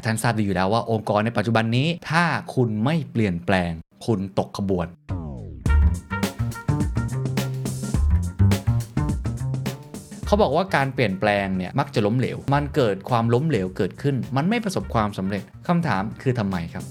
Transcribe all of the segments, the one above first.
ายท่านทราบดีอยู่แล้วว่าองค์กรในปัจจุบันนี้ ถ้าคุณไม่เปลี่ยนแปลง คุณตกขบวนเขาบอกว่าการเปลี่ยนแปลงเนี่ยมักจะล้มเหลว มันเกิดความล้มเหลวเกิดขึ้น มันไม่ประสบความสำเร็จคำถามคือทำไมครับ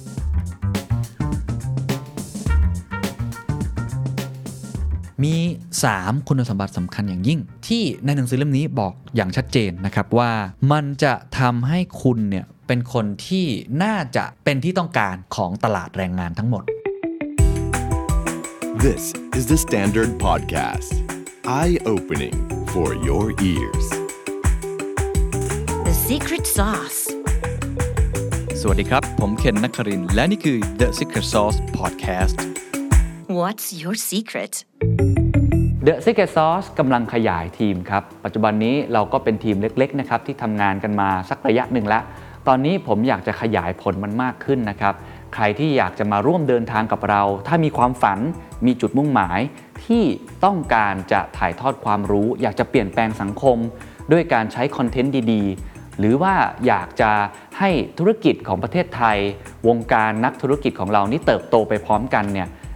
มี 3 คุณสมบัติสำคัญอย่างยิ่ง ที่ในหนังสือเล่มนี้บอกอย่างชัดเจนนะครับว่ามันจะทำให้คุณเนี่ย เป็นคนที่น่าจะเป็นที่ต้องการของตลาดแรงงานทั้งหมด This is the Standard Podcast. Eye opening for your ears. The secret sauce. สวัสดีครับ ผมเคนนักครินทร์และนี่คือ The Secret Sauce Podcast What's your secret? The Secret Sauce กำลังขยายทีมครับ ปัจจุบันนี้เราก็เป็นทีมเล็ก ๆ นะครับ ที่ทำงานกันมาสักระยะหนึ่งแล้ว ตอนนี้ผมอยากจะขยายผลมันมากขึ้นนะครับ ใครที่อยากจะมาร่วมเดินทางกับเรา ถ้ามีความฝันมีจุดมุ่งหมาย ที่ต้องการจะถ่ายทอดความรู้ อยากจะเปลี่ยนแปลงสังคม ด้วยการใช้คอนเทนต์ดีๆ หรือว่าอยากจะให้ธุรกิจของประเทศไทย วงการนักธุรกิจของเรานี่เติบโตไปพร้อมกันเนี่ย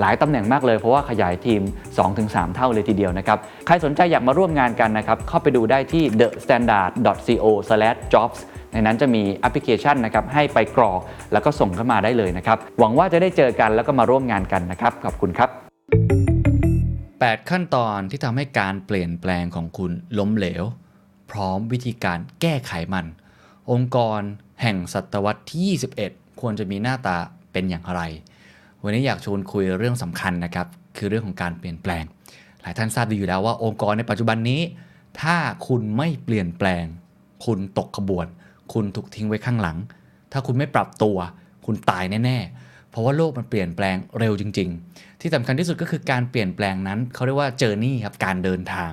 หลายตำแหน่งมากเลยเพราะว่าขยายทีม 2-3 เท่าเลยทีเดียวนะครับ ใครสนใจอยากมาร่วมงานกันนะครับ เข้าไปดูได้ที่ thestandard.co/jobs ในนั้นจะมีแอปพลิเคชันนะครับให้ไปกรอกแล้วก็ส่งเข้ามาได้เลยนะครับ หวังว่าจะได้เจอกันแล้วก็มาร่วมงานกันนะครับ ขอบคุณครับ 8 ขั้นตอนที่ทำให้การเปลี่ยนแปลงของคุณล้มเหลว พร้อมวิธีการแก้ไขมัน องค์กรแห่งศตวรรษที่ 21 ควรจะมีหน้าตาเป็นอย่างไร วันนี้อยากชวนคุยเรื่องสำคัญนะครับ คือเรื่องของการเปลี่ยนแปลง หลายท่านทราบดีอยู่แล้วว่าองค์กรในปัจจุบันนี้ ถ้าคุณไม่เปลี่ยนแปลง คุณตกขบวน คุณถูกทิ้งไว้ข้างหลัง ถ้าคุณไม่ปรับตัว คุณตายแน่ ๆ เพราะว่าโลกมันเปลี่ยนแปลงเร็วจริง ๆ ที่สำคัญที่สุดก็คือการเปลี่ยนแปลงนั้นเขาเรียกว่า journey ครับการเดินทาง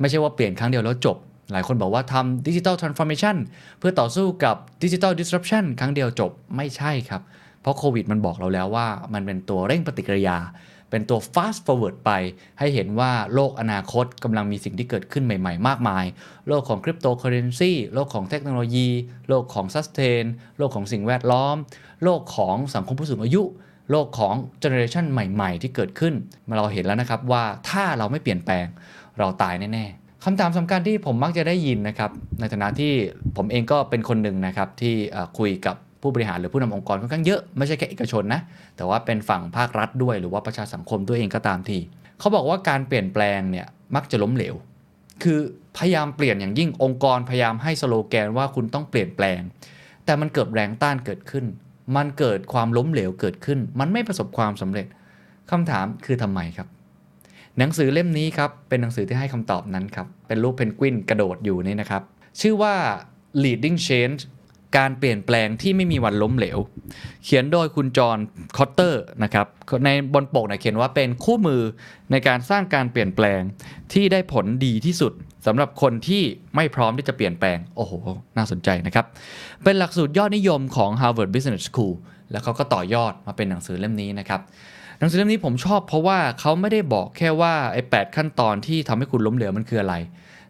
ไม่ใช่ว่าเปลี่ยนครั้งเดียวแล้วจบหลายคนบอกว่าทำดิจิ t a ลทรานส์ฟอร์เมชันเพื่อต่อสู้กับดิจิ t a ลดิสรัปชันครั้งเดียวจบไม่ใช่ครับ เพราะโควิดมันบอกเราแล้วว่า มันเป็นตัวเร่งปฏิกิริยา เป็นตัว fast forward ไป ให้เห็นว่าโลกอนาคตกำลังมีสิ่งที่เกิดขึ้นใหม่ ๆ มากมาย โลกของคริปโตเคอเรนซีโลกของเทคโนโลยี โลกของ sustain โลกของสิ่งแวดล้อม โลกของสังคมผู้สูงอายุ โลกของ generation ใหม่ ๆ ที่เกิดขึ้น มาเราเห็นแล้วนะครับว่าถ้าเราไม่เปลี่ยนแปลงเราตายแน่ๆคำถามสำคัญที่ผมมักจะได้ยินนะครับในฐานะที่ผมเองก็เป็นคนหนึ่งนะครับที่คุยกับ ผู้บริหารหรือผู้นำองค์กรค่อนข้างเยอะ ไม่ใช่แค่เอกชนนะ แต่ว่าเป็นฝั่งภาครัฐด้วยหรือว่าประชาสังคมด้วยเองก็ตามทีเขาบอกว่าการเปลี่ยนแปลงเนี่ยมักจะล้มเหลว คือพยายามเปลี่ยนอย่างยิ่งองค์กรพยายามให้สโลแกนว่าคุณต้องเปลี่ยนแปลง แต่มันเกิดแรงต้านเกิดขึ้น มันเกิดความล้มเหลวเกิดขึ้น มันไม่ประสบความสำเร็จคำถามคือทำไมครับ หนังสือเล่มนี้ครับเป็นหนังสือที่ให้คำตอบนั้นครับเป็นรูปเพนกวินกระโดดอยู่นี่นะครับชื่อว่า leading change การเปลี่ยนแปลงที่ไม่มีวันล้มเหลว เขียนโดยคุณจอห์นคอตเตอร์นะครับในบนปกเนี่ยเขียนว่าเป็นคู่มือในการสร้างการเปลี่ยนแปลงที่ได้ผลดีที่สุดสำหรับคนที่ไม่พร้อมที่จะเปลี่ยนแปลง โอ้โห น่าสนใจนะครับ เป็นหลักสูตรยอดนิยมของ Harvard Business School แล้วเขาก็ต่อยอดมาเป็นหนังสือเล่มนี้นะครับหนังสือเล่มนี้ผมชอบเพราะว่าเขาไม่ได้บอกแค่ว่าไอ้แขั้นตอนที่ทำให้คุณล้มเหลวมันคืออะไร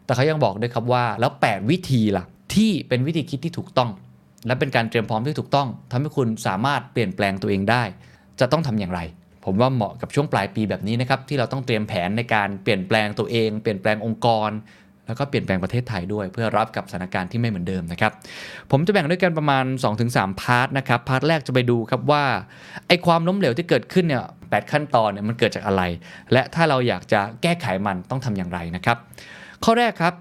แต่เขายังบอกด้วยครับว่าแล้ว 8 วิธีล่ะที่เป็นวิธีคิดที่ถูกต้อง และเป็นการเตรียมพร้อมที่ถูกต้องทำให้คุณสามารถเปลี่ยนแปลงตัวเองได้ จะต้องทำอย่างไร ผมว่าเหมาะกับช่วงปลายปีแบบนี้นะครับที่เราต้องเตรียมแผนในการเปลี่ยนแปลงตัวเอง เปลี่ยนแปลงองค์กร แล้วก็เปลี่ยนแปลงประเทศไทยด้วยเพื่อรับกับสถานการณ์ที่ไม่เหมือนเดิมนะครับ ผมจะแบ่งด้วยกันประมาณ 2-3 part นะครับ part แรกจะไปดูครับว่าไอ้ความล้มเหลวที่เกิดขึ้นเนี่ย8 ขั้นตอนเนี่ยมันเกิดจากอะไร และถ้าเราอยากจะแก้ไขมันต้องทำอย่างไรนะครับข้อแรกครับ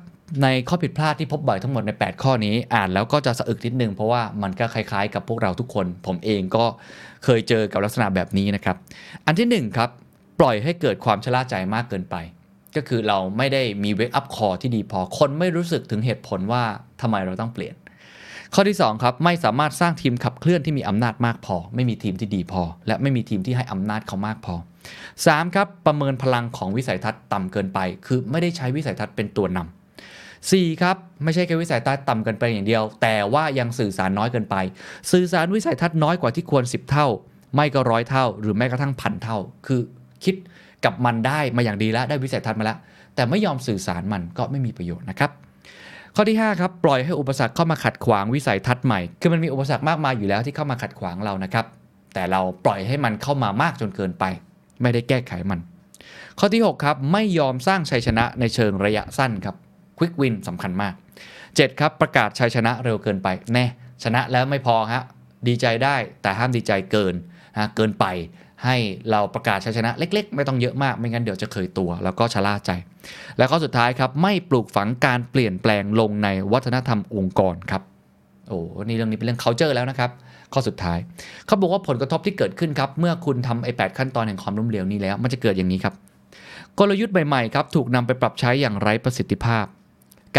ในข้อผิดพลาดที่พบบ่อยทั้งหมดใน 8 ข้อนี้อ่านแล้วก็จะสะอึกนิดนึงเพราะว่ามันก็คล้ายๆ กับพวกเราทุกคน ผมเองก็เคยเจอกับลักษณะแบบนี้นะครับ อันที่1ครับปล่อยให้เกิดความชะล่าใจมากเกินไป ก็คือเราไม่ได้มี wake-up call ที่ดีพอคนไม่รู้สึกถึงเหตุผลว่าทำไมเราต้องเปลี่ยน ข้อที่2ครับไม่สามารถสร้างทีมขับเคลื่อนที่มีอำนาจมากพอ ไม่มีทีมที่ดีพอ และไม่มีทีมที่ให้อำนาจเขามากพอ 3 ครับประเมินพลังของวิสัยทัศน์ต่ำเกินไป คือไม่ได้ใช้วิสัยทัศน์เป็นตัวนำ 4ครับไม่ใช่แค่วิสัยทัศน์ต่ำเกินไปอย่างเดียว แต่ว่ายังสื่อสารน้อยเกินไป สื่อสารวิสัยทัศน์น้อยกว่าที่ควร 10 เท่า ไม่ก็ร้อยเท่า หรือแม้กระทั่งพันเท่า คือคิดกับมันได้มาอย่างดีแล้วได้วิสัยทัศน์มาแล้ว แต่ไม่ยอมสื่อสารมันก็ไม่มีประโยชน์นะครับข้อที่5ครับปล่อยให้อุปสรรคเข้ามาขัดขวางวิสัยทัศน์ใหม่ คือมันมีอุปสรรคมากมายอยู่แล้วที่เข้ามาขัดขวางเรานะครับ แต่เราปล่อยให้มันเข้ามามากจนเกินไป ไม่ได้แก้ไขมัน ข้อที่ 6 ครับ ไม่ยอมสร้างชัยชนะในเชิงระยะสั้นครับ ควิกวินสำคัญมาก 7 ครับ ประกาศชัยชนะเร็วเกินไป แน่ชนะแล้วไม่พอฮะดีใจได้แต่ห้ามดีใจเกินนะเกินไปให้เราประกาศชัยชนะเล็กๆ ไม่ต้องเยอะมากไม่งั้นเดี๋ยวจะเคยตัว แล้วก็ชะล่าใจ และข้อสุดท้ายครับ ไม่ปลูกฝังการเปลี่ยนแปลงลงในวัฒนธรรมองค์กรครับโอ้นี่เรื่องนี้เป็นเรื่อง culture แล้วนะครับ ข้อสุดท้าย เขาบอกว่าผลกระทบที่เกิดขึ้นครับ เมื่อคุณทำไอ้แขั้นตอนแห่งความล้มเหลวนี้แล้ว มันจะเกิดอย่างนี้ครับ กลยุทธ์ใหม่ๆครับถูกนำไปปรับใช้อย่างไร้ประสิทธิภาพ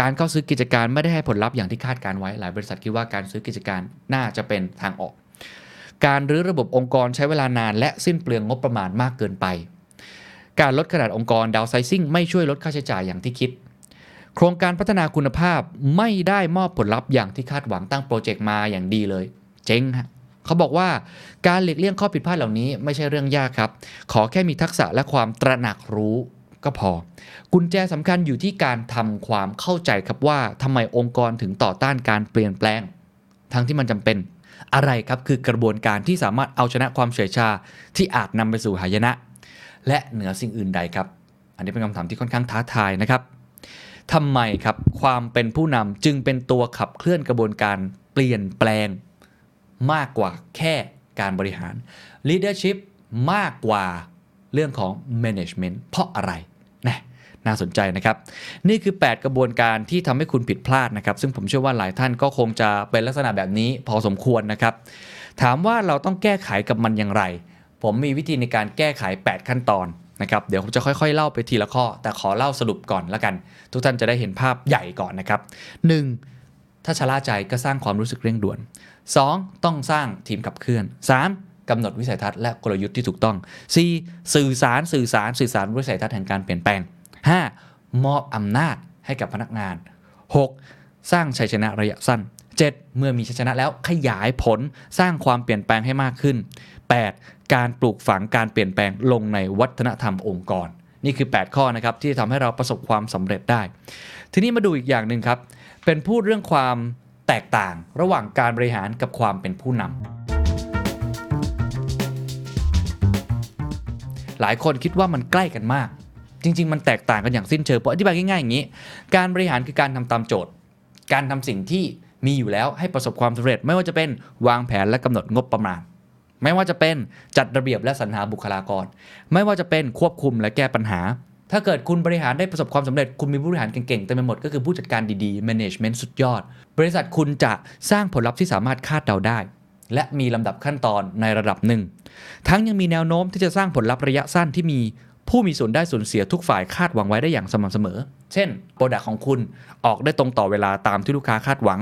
การเข้าซื้อกิจการไม่ได้ให้ผลลัพธ์อย่างที่คาดการไว้ หลายบริษัทคิดว่าการซื้อกิจการน่าจะเป็นทางออก การรื้อระบบองค์กรใช้เวลานาน และสิ้นเปลืองงบประมาณมากเกินไป การลดขนาดองค์กรดาวไซซิ่งไม่ช่วยลดค่าใช้จ่ายอย่างที่คิด โครงการพัฒนาคุณภาพไม่ได้มอบผลลัพธ์อย่างที่คาดหวังตั้งโปรเจกต์มาอย่างดีเลย เจ๊งฮะเขาบอกว่าการหลีกเลี่ยงข้อผิดพลาดเหล่านี้ไม่ใช่เรื่องยากครับ ขอแค่มีทักษะและความตระหนักรู้ ก็พอ กุญแจสำคัญอยู่ที่การทำความเข้าใจครับว่าทำไมองค์กรถึงต่อต้านการเปลี่ยนแปลง ทั้งที่มันจำเป็นอะไรครับคือกระบวนการที่สามารถเอาชนะความเฉยชาที่อาจนำไปสู่หายนะ และเหนือสิ่งอื่นใดครับ อันนี้เป็นคำถามที่ค่อนข้างท้าทายนะครับทำไมครับความเป็นผู้นำจึงเป็นตัวขับเคลื่อนกระบวนการเปลี่ยนแปลง มากกว่าแค่การบริหาร leadership มากกว่าเรื่องของ management เพราะอะไร น่าสนใจนะครับ นี่คือ 8 กระบวนการที่ทำให้คุณผิดพลาดนะครับ ซึ่งผมเชื่อว่าหลายท่านก็คงจะเป็นลักษณะแบบนี้พอสมควรนะครับ ถามว่าเราต้องแก้ไขกับมันอย่างไร ผมมีวิธีในการแก้ไข 8 ขั้นตอนนะครับเดี๋ยวผมจะค่อยๆ เล่าไปทีละข้อ แต่ขอเล่าสรุปก่อนแล้วกัน ทุกท่านจะได้เห็นภาพใหญ่ก่อนนะครับ 1. ถ้าชะล่าใจก็สร้างความรู้สึกเร่งด่วน 2. ต้องสร้างทีมขับเคลื่อน 3. กำหนดวิสัยทัศน์และกลยุทธ์ที่ถูกต้อง 4. สื่อสารสื่อสารสื่อสารวิสัยทัศน์แห่งการเปลี่ยนแปลง 5. มอบอำนาจให้กับพนักงาน 6. สร้างชัยชนะระยะสั้น 7. เมื่อมีชัยชนะแล้วขยายผลสร้างความเปลี่ยนแปลงให้มากขึ้น 8. การปลูกฝังการเปลี่ยนแปลงลงในวัฒนธรรมองค์กร นี่คือ 8 ข้อนะครับที่ทำให้เราประสบความสำเร็จได้ ทีนี้มาดูอีกอย่างหนึ่งครับ เป็นพูดเรื่องความแตกต่างระหว่างการบริหารกับความเป็นผู้นำหลายคนคิดว่ามันใกล้กันมาก จริง ๆ มันแตกต่างกันอย่างสิ้นเชิงเพราะอธิบายง่ายๆอย่างนี้ การบริหารคือการทำตามโจทย์ การทำสิ่งที่มีอยู่แล้วให้ประสบความสำเร็จ ไม่ว่าจะเป็นวางแผนและกำหนดงบประมาณ ไม่ว่าจะเป็นจัดระเบียบและสรรหาบุคลากร ไม่ว่าจะเป็นควบคุมและแก้ปัญหา ถ้าเกิดคุณบริหารได้ประสบความสำเร็จ คุณมีผู้บริหารเก่งๆเต็มไปหมดก็คือผู้จัดการดีๆ management สุดยอด บริษัทคุณจะสร้างผลลัพธ์ที่สามารถคาดเดาได้ และมีลำดับขั้นตอนในระดับหนึ่ง ทั้งยังมีแนวโน้มที่จะสร้างผลลัพธ์ระยะสั้นที่มี ผู้มีส่วนได้ส่วนเสียทุกฝ่ายคาดหวังไว้ได้อย่างสม่ำเสมอ เช่น โปรดักของคุณออกได้ตรงต่อเวลาตามที่ลูกค้าคาดหวัง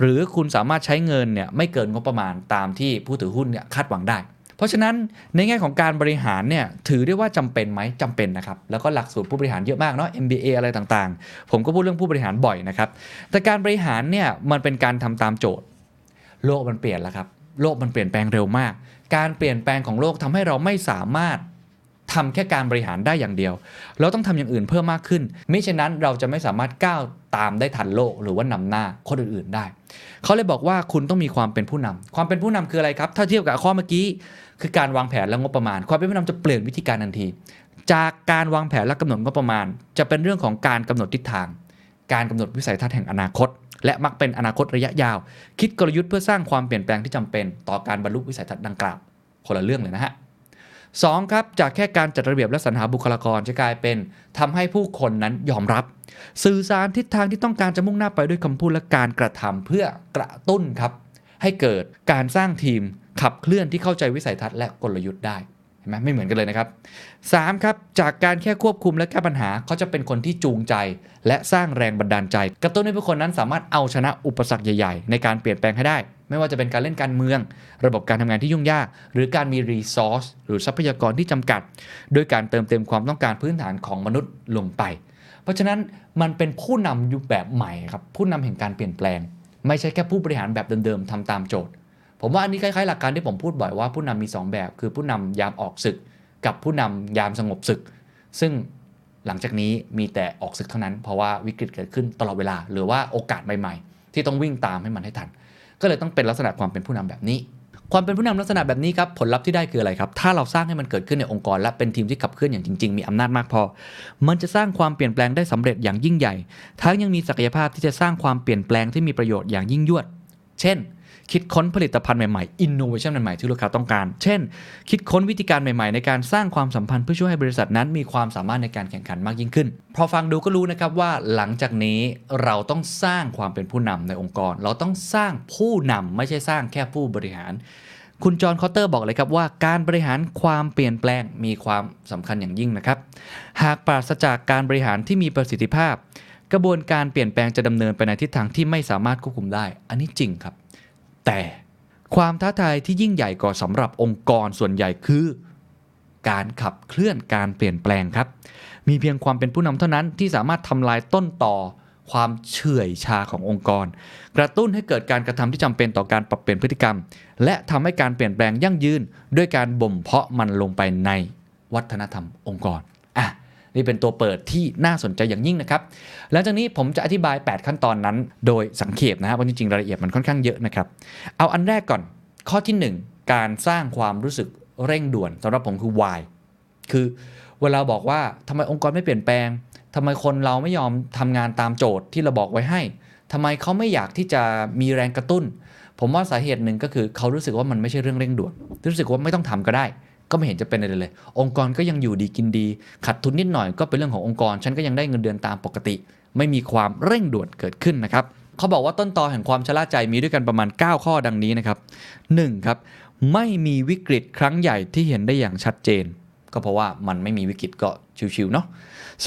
หรือคุณสามารถใช้เงินเนี่ยไม่เกินงบประมาณตามที่ผู้ถือหุ้นเนี่ยคาดหวังได้ เพราะฉะนั้นในแง่ของการบริหารเนี่ยถือได้ว่าจำเป็นไหมจำเป็นนะครับ แล้วก็หลักสูตรผู้บริหารเยอะมากเนาะ MBA อะไรต่างๆ ผมก็พูดเรื่องผู้บริหารบ่อยนะครับ แต่การบริหารเนี่ยมันเป็นการทำตามโจทย์ โลกมันเปลี่ยนแล้วครับ โลกมันเปลี่ยนแปลงเร็วมาก การเปลี่ยนแปลงของโลกทำให้เราไม่สามารถ ทำแค่การบริหารได้อย่างเดียว เราต้องทำอย่างอื่นเพิ่มมากขึ้นมิฉะนั้นเราจะไม่สามารถก้าวตามได้ทันโลกหรือว่านำหน้าคนอื่นๆได้ เขาเลยบอกว่าคุณต้องมีความเป็นผู้นำความเป็นผู้นำคืออะไรครับ ถ้าเทียบกับข้อเมื่อกี้ คือการวางแผนและงบประมาณ ความเป็นผู้นำจะเปลี่ยนวิธีการทันที จากการวางแผนและกำหนดงบประมาณ จะเป็นเรื่องของการกำหนดทิศทาง การกำหนดวิสัยทัศน์แห่งอนาคต และมักเป็นอนาคตระยะยาว คิดกลยุทธ์เพื่อสร้างความเปลี่ยนแปลงที่จำเป็น ต่อการบรรลุวิสัยทัศน์ดังกล่าวคนละเรื่องเลยนะฮะ 2ครับจากแค่การจัดระเบียบและสรรหาบุคลากรจะกลายเป็นทำให้ผู้คนนั้นยอมรับ สื่อสารทิศทางที่ต้องการจะมุ่งหน้าไปด้วยคำพูดและการกระทำเพื่อกระตุ้นครับ ให้เกิดการสร้างทีมขับเคลื่อนที่เข้าใจวิสัยทัศน์และกลยุทธ์ได้เห็นไหมไม่เหมือนกันเลยนะครับ 3 ครับจากการแค่ควบคุมและแก้ปัญหาเขาจะเป็นคนที่จูงใจ และสร้างแรงบันดาลใจ กระตุ้นให้ผู้คนนั้นสามารถเอาชนะอุปสรรคใหญ่ ๆ ในการเปลี่ยนแปลงให้ได้ ไม่ว่าจะเป็นการเล่นการเมือง ระบบการทำงานที่ยุ่งยาก หรือการมีรีซอสหรือทรัพยากรที่จำกัด โดยการเติมเต็มความต้องการพื้นฐานของมนุษย์ลงไป เพราะฉะนั้นมันเป็นผู้นำยุคแบบใหม่ครับผู้นำแห่งการเปลี่ยนแปลง ไม่ใช่แค่ผู้บริหารแบบเดิมๆทำตามโจทย์ ผมว่าอันนี้คล้ายๆหลักการที่ผมพูดบ่อยว่าผู้นำมี 2 แบบ คือผู้นำยามออกศึก กับผู้นำยามสงบศึก ซึ่งหลังจากนี้มีแต่ออกศึกเท่านั้น เพราะว่าวิกฤตเกิดขึ้นตลอดเวลา หรือว่าโอกาสใหม่ ๆ ที่ต้องวิ่งตามให้มันให้ทัน ก็เลยต้องเป็นลักษณะความเป็นผู้นำแบบนี้ ความเป็นผู้นำลักษณะแบบนี้ครับผลลัพธ์ที่ได้คืออะไรครับ ถ้าเราสร้างให้มันเกิดขึ้นในองค์กร และเป็นทีมที่ขับเคลื่อนอย่างจริง ๆ มีอำนาจมากพอ มันจะสร้างความเปลี่ยนแปลงได้สำเร็จอย่างยิ่งใหญ่ ทั้งยังมีศักยภาพที่จะสร้างความเปลี่ยนแปลงที่มีประโยชน์อย่างยิ่งยวด เช่น คิดค้นผลิตภัณฑ์ใหม่ๆ innovation ใหม่ๆที่ลูกค้าต้องการ เช่น คิดค้นวิธีการใหม่ๆ ในการสร้างความสัมพันธ์เพื่อช่วยให้บริษัทนั้นมีความสามารถในการแข่งขันมากยิ่งขึ้น พอฟังดูก็รู้นะครับว่าหลังจากนี้เราต้องสร้างความเป็นผู้นำในองค์กร เราต้องสร้างผู้นำไม่ใช่สร้างแค่ผู้บริหารคุณจอห์นคอตเตอร์บอกเลยครับว่าการบริหารความเปลี่ยนแปลงมีความสำคัญอย่างยิ่งนะครับ หากปราศจากการบริหารที่มีประสิทธิภาพ กระบวนการเปลี่ยนแปลงจะดำเนินไปในทิศทางที่ไม่สามารถควบคุมได้ อันนี้จริงครับ แต่ความท้าทายที่ยิ่งใหญ่กว่าสำหรับองค์กรส่วนใหญ่คือ การขับเคลื่อนการเปลี่ยนแปลงครับ มีเพียงความเป็นผู้นำเท่านั้นที่สามารถทำลายต้นต่อความเฉื่อยชาขององค์กร กระตุ้นให้เกิดการกระทำที่จำเป็นต่อการปรับเปลี่ยนพฤติกรรม และทำให้การเปลี่ยนแปลงยั่งยืน ด้วยการบ่มเพาะมันลงไปในวัฒนธรรมองค์กร นี่เป็นตัวเปิดที่น่าสนใจอย่างยิ่งนะครับหลังจากนี้ผมจะอธิบาย 8 ขั้นตอนนั้นโดยสังเขปนะครับเพราะจริงๆรายละเอียดมันค่อนข้างเยอะนะครับเอาอันแรกก่อนข้อที่ 1 การสร้างความรู้สึกเร่งด่วนสำหรับผมคือ why คือเวลาบอกว่าทำไมองค์กรไม่เปลี่ยนแปลงทำไมคนเราไม่ยอมทำงานตามโจทย์ที่เราบอกไว้ให้ทำไมเขาไม่อยากที่จะมีแรงกระตุ้น ผมว่าสาเหตุหนึ่งก็คือเขารู้สึกว่ามันไม่ใช่เรื่องเร่งด่วน รู้สึกว่าไม่ต้องทำก็ได้ ก็ไม่เห็นจะเป็นอะไรเลย องค์กรก็ยังอยู่ดีกินดีขัดทุนนิดหน่อยก็เป็นเรื่องขององค์กร ฉันก็ยังได้เงินเดือนตามปกติ ไม่มีความเร่งด่วนเกิดขึ้นนะครับเขาบอกว่าต้นตอแห่งความชราใจมีด้วยกันประมาณ 9 ข้อดังนี้นะครับ 1. ครับไม่มีวิกฤตครั้งใหญ่ที่เห็นได้อย่างชัดเจน ก็เพราะว่ามันไม่มีวิกฤตก็ชิวๆเนาะ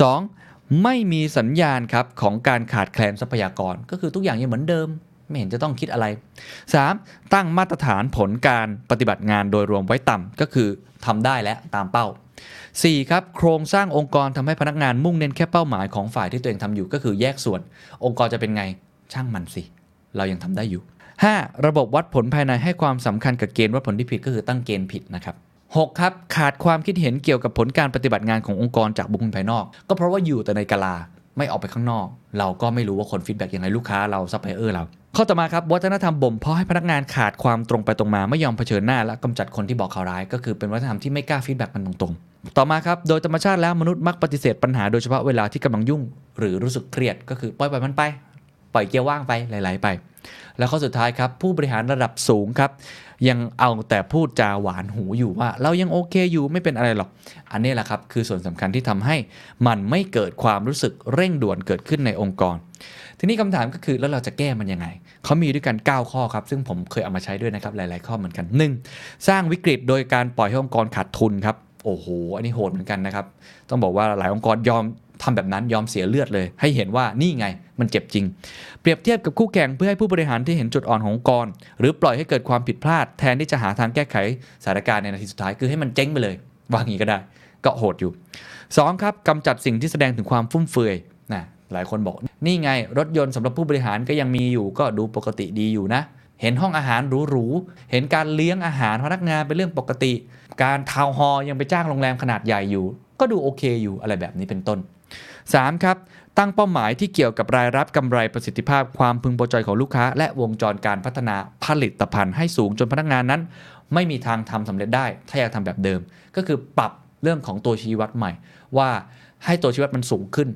2. ไม่มีสัญญาณครับของการขาดแคลนทรัพยากรก็คือทุกอย่างยังเหมือนเดิม ไม่เห็นจะต้องคิดอะไร 3. ตั้งมาตรฐานผลการปฏิบัติงานโดยรวมไว้ต่ำก็คือทำได้และตามเป้า 4. ครับโครงสร้างองค์กรทำให้พนักงานมุ่งเน้นแค่เป้าหมายของฝ่ายที่ตัวเองทำอยู่ก็คือแยกส่วน องค์กรจะเป็นไงช่างมันสิ เรายังทำได้อยู่ 5. ระบบวัดผลภายในให้ความสำคัญกับเกณฑ์วัดผลที่ผิดก็คือตั้งเกณฑ์ผิดนะครับ 6. ครับขาดความคิดเห็นเกี่ยวกับผลการปฏิบัติงานขององค์กรจากบุคคลภายนอก ก็เพราะว่าอยู่แต่ในกาลาไม่ออกไปข้างนอก เราก็ไม่รู้ว่าคน feedback ยังไงลูกค้าเราซัพพลายเออร์เรา ข้อต่อมาครับวัฒนธรรมบ่มเพาะให้พนักงานขาดความตรงไปตรงมาไม่ยอมเผชิญหน้าและกำจัดคนที่บอกข่าวร้าย ก็คือเป็นวัฒนธรรมที่ไม่กล้า feedback มันตรงๆ ต่อมาครับโดยธรรมชาติแล้วมนุษย์มักปฏิเสธปัญหาโดยเฉพาะเวลาที่กำลังยุ่ง หรือรู้สึกเครียดก็คือปล่อยไปมันไป ปล่อยเกียร์ว่างไปหลาย ๆ ไป แล้วข้อสุดท้ายครับผู้บริหารระดับสูงครับยังเอาแต่พูดจาหวานหูอยู่ว่า เรายังโอเคอยู่ไม่เป็นอะไรหรอก อันนี้แหละครับคือส่วนสำคัญที่ทำให้มันไม่เกิดความรู้สึกเร่งด่วนเกิดขึ้นในองค์กร ทีนี้คำถามก็คือแล้วเราจะแก้มันยังไง เขามีด้วยกัน 9 ข้อครับ ซึ่งผมเคยเอามาใช้ด้วยนะครับหลาย ๆ ข้อเหมือนกัน 1. สร้างวิกฤตโดยการปล่อยให้องค์กรขาดทุนครับโอ้โหอันนี้โหดเหมือนกันนะครับ ต้องบอกว่าหลายองค์กรยอมทำแบบนั้นยอมเสียเลือดเลย ให้เห็นว่านี่ไงมันเจ็บจริง เปรียบเทียบกับคู่แข่งเพื่อให้ผู้บริหารที่เห็นจุดอ่อนขององค์กร หรือปล่อยให้เกิดความผิดพลาดแทนที่จะหาทางแก้ไขสถานการณ์ในนาทีสุดท้ายคือให้มันเจ๊งไปเลยว่างี้ก็ได้ ก็โหดอยู่ 2. ครับกำจัดสิ่งที่แสดงถึงความฟุ่มเฟือย หลายคนบอก นี่ไงรถยนต์สำหรับผู้บริหารก็ยังมีอยู่ก็ดูปกติดีอยู่นะ เห็นห้องอาหารหรูๆ เห็นการเลี้ยงอาหารพนักงานเป็นเรื่องปกติ การทาวฮอยังไปจ้างโรงแรมขนาดใหญ่อยู่ ก็ดูโอเคอยู่อะไรแบบนี้เป็นต้น 3. ครับ ตั้งเป้าหมายที่เกี่ยวกับรายรับกำไรประสิทธิภาพความพึงพอใจของลูกค้า และวงจรการพัฒนาผลิตภัณฑ์ให้สูงจนพนักงานนั้น ไม่มีทางทำสำเร็จได้ ถ้าอยากทำแบบเดิม ก็คือปรับเรื่องของตัวชี้วัดใหม่ ว่าให้ตัวชี้วัดมันสูงขึ้น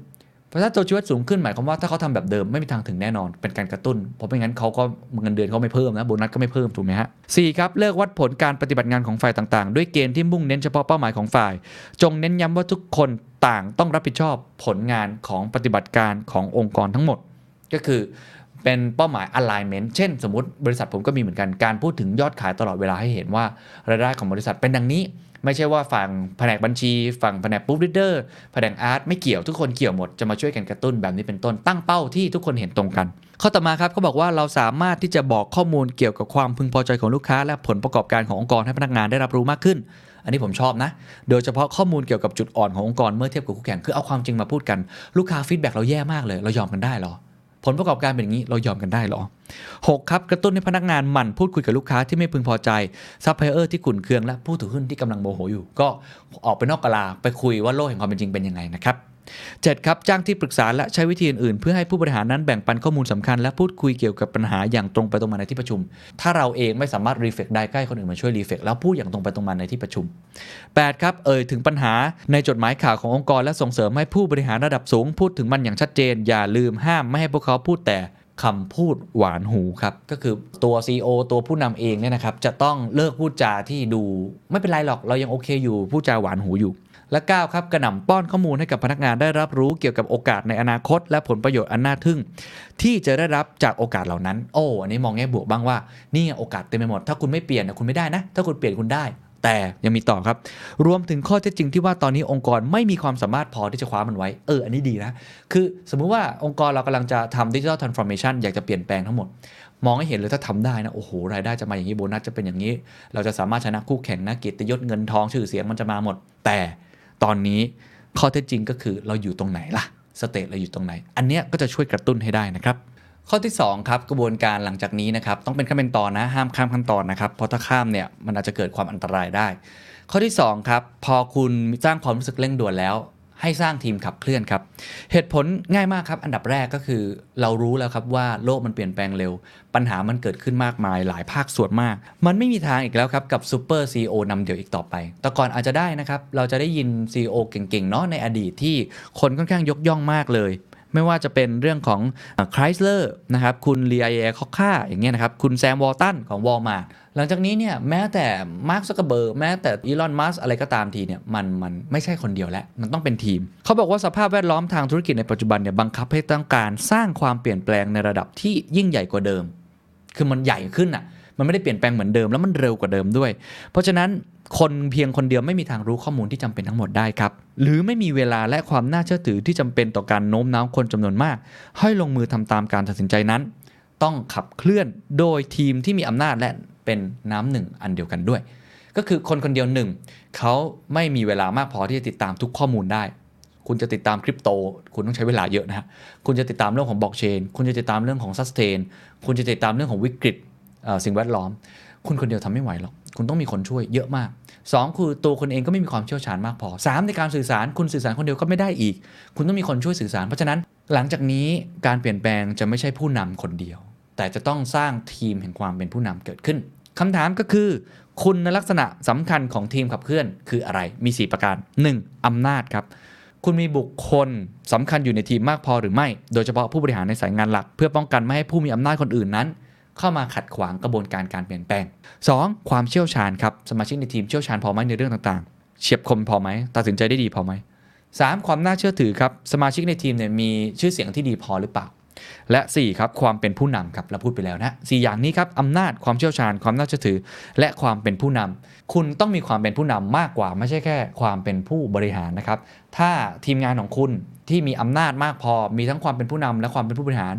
เพราะถ้าตัวชี้วัดสูงขึ้นหมายความว่าถ้าเขาทำแบบเดิมไม่มีทางถึงแน่นอนเป็นการกระตุ้น เพราะไม่งั้นเขาก็เงินเดือนเขาไม่เพิ่มนะโบนัสก็ไม่เพิ่มถูกไหมฮะสี่ครับเลิกวัดผลการปฏิบัติงานของฝ่ายต่างๆ ด้วยเกณฑ์ที่มุ่งเน้นเฉพาะเป้าหมายของฝ่าย จงเน้นย้ำว่าทุกคนต่างต้องรับผิดชอบผลงานของปฏิบัติการขององค์กรทั้งหมด ก็คือเป็นเป้าหมาย alignment เช่น สมมติบริษัทผมก็มีเหมือนกันการพูดถึงยอดขายตลอดเวลาให้เห็นว่ารายได้ของบริษัทเป็นดังนี้ ไม่ใช่ว่าฝั่งแผนกบัญชี ฝั่งแผนกปุ๊บลิเดอร์แผนกอาร์ตไม่เกี่ยวทุกคนเกี่ยวหมดจะมาช่วยกันกระตุ้นแบบนี้เป็นต้นตั้งเป้าที่ทุกคนเห็นตรงกัน ข้อต่อมาครับเขาบอกว่าเราสามารถที่จะบอกข้อมูลเกี่ยวกับความพึงพอใจของลูกค้า และผลประกอบการขององค์กรให้พนักงานได้รับรู้มากขึ้น อันนี้ผมชอบนะ โดยเฉพาะข้อมูลเกี่ยวกับจุดอ่อนขององค์กรเมื่อเทียบกับคู่แข่งคือเอาความจริงมาพูดกันลูกค้า feedback เราแย่มากเลย เรายอมกันได้เหรอ ผลประกอบการเป็นอย่างนี้เรายอมกันได้เหรอ 6. ครับกระตุ้นให้พนักงานหมั่นพูดคุยกับลูกค้าที่ไม่พึงพอใจซัพพลายเออร์ที่ขุ่นเคืองและผู้ถือหุ้นที่กำลังโมโหอยู่ ก็ออกไปนอกกะลาไปคุยว่าโลกแห่งความเป็นจริงเป็นยังไงนะครับ 7. ครับจ้างที่ปรึกษาและใช้วิธีอื่นๆ เพื่อให้ผู้บริหารนั้นแบ่งปันข้อมูลสำคัญ และพูดคุยเกี่ยวกับปัญหาอย่างตรงไปตรงมาในที่ประชุม ถ้าเราเองไม่สามารถ reflect ได้ให้คนอื่นมาช่วย reflect แล้วพูดอย่างตรงไปตรงมาในที่ประชุม 8. ครับเอ่ยถึงปัญหาในจดหมายข่าวขององค์กร และส่งเสริมให้ผู้บริหารระดับสูง พูดถึงมันอย่างชัดเจน อย่าลืมห้ามไม่ให้พวกเขาพูดแต่คำพูดหวานหูครับ ก็คือตัว CEO ตัวผู้นำเองเนี่ยนะครับจะต้องเลิกพูดจาที่ดูไม่เป็นไรหรอกเรายังโอเคอยู่พูดจาหวานหูอยู่ และ 9 ครับกระหน่ำป้อนข้อมูลให้กับพนักงานได้รับรู้เกี่ยวกับโอกาสในอนาคต และผลประโยชน์อันน่าทึ่ง ที่จะได้รับจากโอกาสเหล่านั้น โอ้อันนี้มองแง่บวกบ้างว่านี่โอกาสเต็มไปหมด ถ้าคุณไม่เปลี่ยนนะคุณไม่ได้นะ ถ้าคุณเปลี่ยนคุณได้ แต่ยังมีต่อครับ รวมถึงข้อเท็จจริงที่ว่าตอนนี้องค์กรไม่มีความสามารถพอที่จะคว้ามันไว้เอออันนี้ดีนะคือสมมุติว่าองค์กรเรากำลังจะทำ digital transformation อยากจะเปลี่ยนแปลงทั้งหมดมองให้เห็นเลยถ้าทำได้นะโอ้โหรายได้จะมาอย่างนี้โบนัสจะเป็นอย่างนี้ เราจะสามารถชนะคู่แข่งนะเกียรติยศเงินทองชื่อเสียงมันจะมาหมด แต่ ตอนนี้ข้อเท็จจริงก็คือเราอยู่ตรงไหนล่ะ state เราอยู่ตรงไหน อันเนี้ยก็จะช่วยกระตุ้นให้ได้นะครับ ข้อที่2ครับกระบวนการหลังจากนี้นะครับต้องเป็นขั้นเป็นตอนนะห้ามข้ามขั้นตอนนะครับเพราะถ้าข้ามเนี่ยมันอาจจะเกิดความอันตรายได้ ข้อที่2ครับพอคุณสร้างความรู้สึกเร่งด่วนแล้ว ให้สร้างทีมขับเคลื่อนครับ เหตุผลง่ายมากครับ อันดับแรกก็คือเรารู้แล้วครับว่าโลกมันเปลี่ยนแปลงเร็ว ปัญหามันเกิดขึ้นมากมายหลายภาคส่วนมาก มันไม่มีทางอีกแล้วครับกับซูเปอร์ซีโอนำเดี่ยวอีกต่อไป แต่ก่อนอาจจะได้นะครับ เราจะได้ยิน CEO เก่งๆเนาะในอดีตที่คนค่อนข้างยกย่องมากเลย ไม่ว่าจะเป็นเรื่องของ Chrysler นะครับคุณ Lee Iacocca อย่างเงี้ยนะครับคุณแซมวอลตันของวอลมาร์หลังจากนี้เนี่ยแม้แต่ Mark Zuckerberg แม้แต่ Elon Musk อะไรก็ตามทีเนี่ยมันมันไม่ใช่คนเดียวแล้วมันต้องเป็นทีม เขาบอกว่าสภาพแวดล้อมทางธุรกิจในปัจจุบันเนี่ยบังคับให้ต้องการสร้างความเปลี่ยนแปลงในระดับที่ยิ่งใหญ่กว่าเดิม คือมันใหญ่ขึ้นอะมันไม่ได้เปลี่ยนแปลงเหมือนเดิมแล้วมันเร็วกว่าเดิมด้วย เพราะฉะนั้น คนเพียงคนเดียวไม่มีทางรู้ข้อมูลที่จำเป็นทั้งหมดได้ครับ หรือไม่มีเวลาและความน่าเชื่อถือที่จำเป็นต่อการโน้มน้าวคนจำนวนมาก ให้ลงมือทำตามการตัดสินใจนั้น ต้องขับเคลื่อนโดยทีมที่มีอำนาจและเป็นน้ำหนึ่งอันเดียวกันด้วย ก็คือคนคนเดียวหนึ่งเขาไม่มีเวลามากพอที่จะติดตามทุกข้อมูลได้ คุณจะติดตามคริปโต คุณต้องใช้เวลาเยอะนะฮะคุณจะติดตามเรื่องของบล็อกเชนคุณจะติดตามเรื่องของซัสเทนคุณจะติดตามเรื่องของวิกฤตสิ่งแวดล้อม คุณคนเดียวทำไม่ไหวหรอก คุณต้องมีคนช่วยเยอะมาก 2 คือตัวคนเองก็ไม่มีความเชี่ยวชาญมากพอ 3 ในการสื่อสารคุณสื่อสารคนเดียวก็ไม่ได้อีก คุณต้องมีคนช่วยสื่อสาร เพราะฉะนั้นหลังจากนี้การเปลี่ยนแปลงจะไม่ใช่ผู้นำคนเดียว แต่จะต้องสร้างทีมแห่งความเป็นผู้นำเกิดขึ้นคำถามก็คือ คุณลักษณะสำคัญของทีมขับเคลื่อนคืออะไร มี 4 ประการ 1. อำนาจครับคุณมีบุคคลสำคัญอยู่ในทีมมากพอหรือไม่ โดยเฉพาะผู้บริหารในสายงานหลัก เพื่อป้องกันไม่ให้ผู้มีอำนาจคนอื่นนั้น เข้ามาขัดขวางกระบวนการการเปลี่ยนแปลง 2. ความเชี่ยวชาญครับสมาชิกในทีมเชี่ยวชาญพอไหมในเรื่องต่างๆ เฉียบคมพอไหมตัดสินใจได้ดีพอไหม 3. ความน่าเชื่อถือครับสมาชิกในทีมเนี่ยมีชื่อเสียงที่ดีพอหรือเปล่า และ 4 ครับความเป็นผู้นำครับเราพูดไปแล้วนะสอย่างนี้ครับอำนาจความเชี่ยวชาญความน่าเชื่อถือ และความเป็นผู้นำคุณต้องมีความเป็นผู้นำมากกว่าไม่ใช่แค่ ความเป็นผู้บริหารนะครับถ้าทีมงานของคุณที่มีอำนาจมากพอ มีทั้งความเป็นผู้นำและความเป็นผู้บริหาร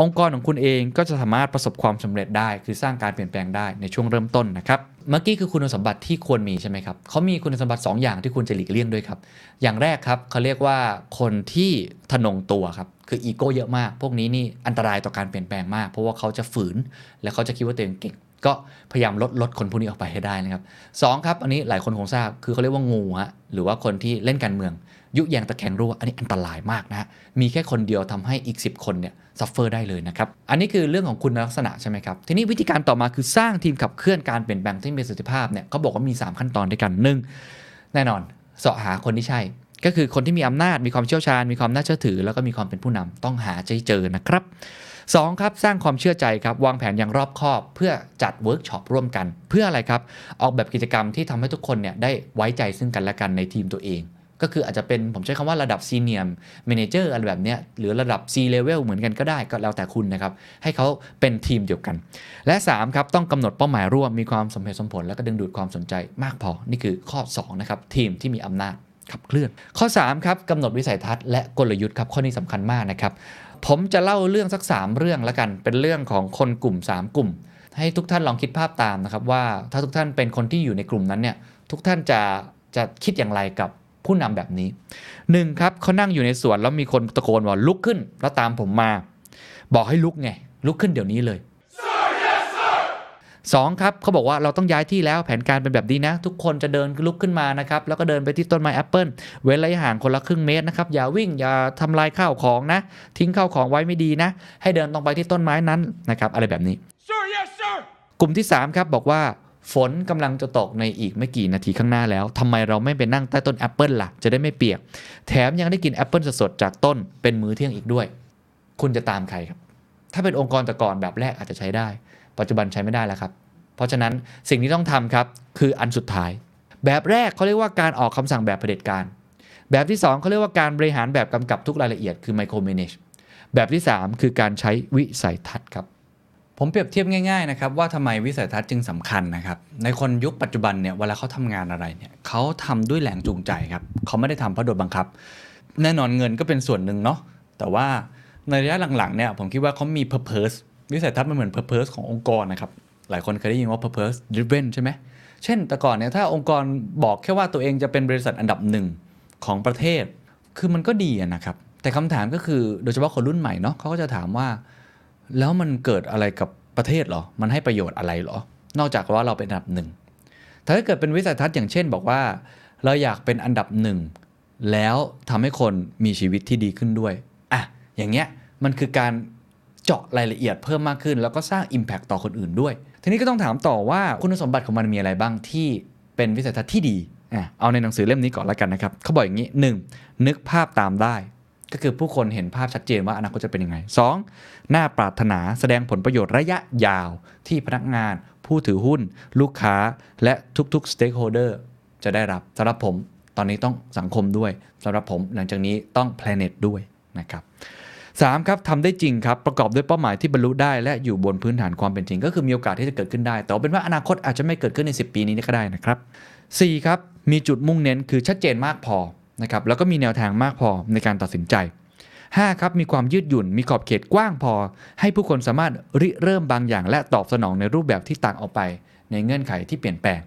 องค์กรของคุณเองก็จะสามารถประสบความสำเร็จได้ คือสร้างการเปลี่ยนแปลงได้ในช่วงเริ่มต้นนะครับเมื่อกี้คือคุณสมบัติที่ควรมีใช่ไหมครับเขามีคุณสมบัติ 2 อย่างที่คุณจะหลีกเลี่ยงด้วยครับ อย่างแรกครับเขาเรียกว่าคนที่ทะนงตัวครับ คืออีโก้เยอะมาก พวกนี้นี่อันตรายต่อการเปลี่ยนแปลงมาก เพราะว่าเขาจะฝืน และเขาจะคิดว่าตัวเองเก่ง ก็พยายามลดลดคนพวกนี้ออกไปให้ได้นะครับสองครับ อันนี้หลายคนคงทราบ คือเขาเรียกว่างูฮะ หรือว่าคนที่เล่นการเมือง ยุแยงตะแคงรั่วอันนี้อันตรายมากนะฮะมีแค่คนเดียวทำให้อีก 10 คนเนี่ย suffer ได้เลยนะครับ อันนี้คือเรื่องของคุณลักษณะใช่ไหมครับ ทีนี้วิธีการต่อมาคือสร้างทีมขับเคลื่อนการเปลี่ยนแปลงที่มีประสิทธิภาพเนี่ยเขาบอกว่ามี 3 ขั้นตอนด้วยกันหนึ่งแน่นอนเสาะหาคนที่ใช่ ก็คือคนที่มีอำนาจมีความเชี่ยวชาญ มีความน่าเชื่อถือ แล้วก็มีความเป็นผู้นำต้องหาให้เจอนะครับ2ครับสร้างความเชื่อใจครับวางแผนอย่างรอบคอบ เพื่อจัดเวิร์กช็อปร่วมกัน เพื่ออะไรครับ ออกแบบกิจกรรมที่ทำให้ทุกคนเนี่ยได้ไว้ใจซึ่งกันและกันในทีมตัวเอง ก็คืออาจจะเป็นผมใช้คำว่าระดับ senior manager อะไรแบบนี้หรือระดับ C level เหมือนกันก็ได้ก็แล้วแต่คุณนะครับ ให้เขาเป็นทีมเดียวกัน และ 3 ครับ ต้องกำหนดเป้าหมายร่วมมีความสมเหตุสมผล และก็ดึงดูดความสนใจมากพอ นี่คือข้อ 2 นะครับ ทีมที่มีอำนาจขับเคลื่อน ข้อ 3 ครับกำหนดวิสัยทัศน์และกลยุทธ์ครับ ข้อนี้สำคัญมากนะครับ ผมจะเล่าเรื่องสัก 3 เรื่องล้วกัน เป็นเรื่องของคนกลุ่ม 3 กลุ่ม ให้ทุกท่านลองคิดภาพตามนะครับว่าถ้าทุกท่านเป็นคนที่อยู่ในกลุ่มนั้นเนี่ยทุกท่านจะจะคิดอย่างไรกับ ผู้นำแบบนี้หนึ่งครับเขานั่งอยู่ในสวนแล้วมีคนตะโกนว่าลุกขึ้น แล้วตามผมมา บอกให้ลุกไงลุกขึ้นเดี๋ยวนี้เลยสองครับเขาบอกว่าเราต้องย้ายที่แล้วแผนการเป็นแบบนี้นะ ทุกคนจะเดินลุกขึ้นมานะครับแล้วก็เดินไปที่ต้นไม้แอปเปิลเว้นระยะห่างคนละครึ่งเมตรนะครับอย่าวิ่งอย่าทำลายข้าวของนะ ทิ้งข้าวของไว้ไม่ดีนะ ให้เดินตรงไปที่ต้นไม้นั้นนะครับอะไรแบบนี้กลุ่มที่3ครับบอกว่า ฝนกำลังจะตกในอีกไม่กี่นาทีข้างหน้าแล้วทำไมเราไม่ไปนั่งใต้ต้นแอปเปิลล่ะ จะได้ไม่เปียก แถมยังได้กินแอปเปิลสดๆจากต้นเป็นมื้อเที่ยงอีกด้วย คุณจะตามใครครับ ถ้าเป็นองค์กรแต่ก่อนแบบแรกอาจจะใช้ได้ ปัจจุบันใช้ไม่ได้แล้วครับ เพราะฉะนั้นสิ่งที่ต้องทำครับคืออันสุดท้าย แบบแรกเขาเรียกว่าการออกคำสั่งแบบเผด็จการ แบบที่ 2เขาเรียกว่าการบริหารแบบกำกับทุกรายละเอียดคือ micro manage แบบที่ 3 คือการใช้วิสัยทัศน์ครับ ผมเปรียบเทียบง่ายๆนะครับว่าทำไมวิสัยทัศน์จึงสำคัญนะครับในคนยุคปัจจุบันเนี่ยเวลาเขาทำงานอะไรเนี่ยเขาทำด้วยแรงจูงใจครับเขาไม่ได้ทำเพราะโดนบังคับ แน่นอนเงินก็เป็นส่วนหนึ่งเนาะแต่ว่าในระยะหลังๆเนี่ยผมคิดว่าเขามี purpose วิสัยทัศน์มันเหมือน purpose ขององค์กรนะครับหลายคนเคยได้ยินว่า purpose driven ใช่ไหมเช่นแต่ก่อนเนี่ยถ้าองค์กรบอกแค่ว่าตัวเองจะเป็นบริษัทอันดับหนึ่งของประเทศ คือมันก็ดีนะครับแต่คำถามก็คือโดยเฉพาะคนรุ่นใหม่เนาะเขาก็จะถามว่า แล้วมันเกิดอะไรกับประเทศหรอ มันให้ประโยชน์อะไรหรอ นอกจากว่าเราเป็นอันดับหนึ่งถ้าเกิดเป็นวิสัยทัศน์อย่างเช่น บอกว่า เราอยากเป็นอันดับหนึ่งแล้วทำให้คนมีชีวิตที่ดีขึ้นด้วยอะอย่างเงี้ยมันคือการเจาะรายละเอียดเพิ่มมากขึ้น แล้วก็สร้าง Impact ต่อคนอื่นด้วย ทีนี้ก็ต้องถามต่อว่าคุณสมบัติของมันมีอะไรบ้างที่เป็นวิสัยทัศน์ที่ดีอะเอาในหนังสือเล่มนี้ก่อนล้วกันนะครับเขาบอกอย่างนี้ 1. นึกภาพตามได้ ก็คือผู้คนเห็นภาพชัดเจนว่าอนาคตจะเป็นยังไง 2. หน้าปรารถนาแสดงผลประโยชน์ระยะยาวที่พนักงาน ผู้ถือหุ้น ลูกค้า และทุกๆ stakeholder จะได้รับสำหรับผมตอนนี้ต้องสังคมด้วยสำหรับผมหลังจากนี้ต้อง planet ด้วยนะครับ3ครับทำได้จริงครับ ประกอบด้วยเป้าหมายที่บรรลุได้และอยู่บนพื้นฐานความเป็นจริง ก็คือมีโอกาสที่จะเกิดขึ้นได้ แต่เป็นว่าอนาคตอาจจะไม่เกิดขึ้นใน 10 ปีนี้ก็ได้นะครับ4ครับมีจุดมุ่งเน้นคือชัดเจนมากพอ นะครับแล้วก็มีแนวทางมากพอในการตัดสินใจ 5 ครับมีความยืดหยุ่น มีขอบเขตกว้างพอ ให้ผู้คนสามารถริเริ่มบางอย่าง และตอบสนองในรูปแบบที่ต่างออกไป ในเงื่อนไขที่เปลี่ยนแปลง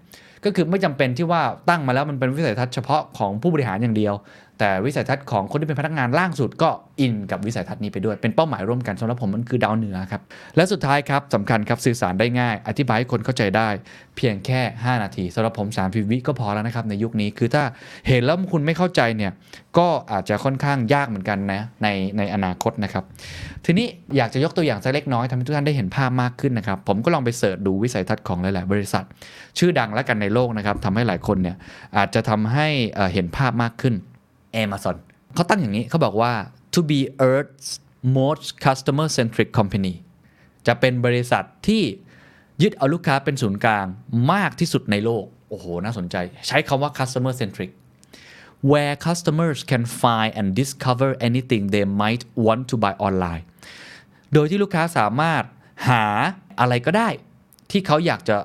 ก็คือไม่จำเป็นที่ว่าตั้งมาแล้วมันเป็นวิสัยทัศน์เฉพาะของผู้บริหารอย่างเดียวแต่วิสัยทัศน์ของคนที่เป็นพนักงานล่างสุดก็อินกับวิสัยทัศน์นี้ไปด้วย เป็นเป้าหมายร่วมกันสำหรับผมมันคือดาวเหนือครับ และสุดท้ายครับสำคัญครับสื่อสารได้ง่าย อธิบายให้คนเข้าใจได้ เพียงแค่ 5 นาทีสำหรับผม3 0วิก็พอแล้วนะครับในยุคนี้คือถ้าเห็นแล้วคุณไม่เข้าใจเนี่ยก็อาจจะค่อนข้างยากเหมือนกันนะในในอนาคตนะครับทีนี้อยากจะยกตัวอย่างสักเล็กน้อยทำให้ทุกท่านได้เห็นภาพมากขึ้นนะครับผมก็ลองไปเสิร์ชดูวิสัยทัศน์ของหลาย ๆ บริษัท ชื่อดังและกันในโลกนะครับทำให้หลายคนเนี่ยอาจจะทำให้เห็นภาพมากขึ้น Amazon เขาตั้งอย่างนี้เขาบอกว่า to be Earth's most customer centric company จะเป็นบริษัทที่ยึดเอาลูกค้าเป็นศูนย์กลางมากที่สุดในโลก โอ้โห น่าสนใจ ใช้คำว่า customer centric where customers can find and discover anything they might want to buy online โดยที่ลูกค้าสามารถหาอะไรก็ได้ ที่เขาอยากจะ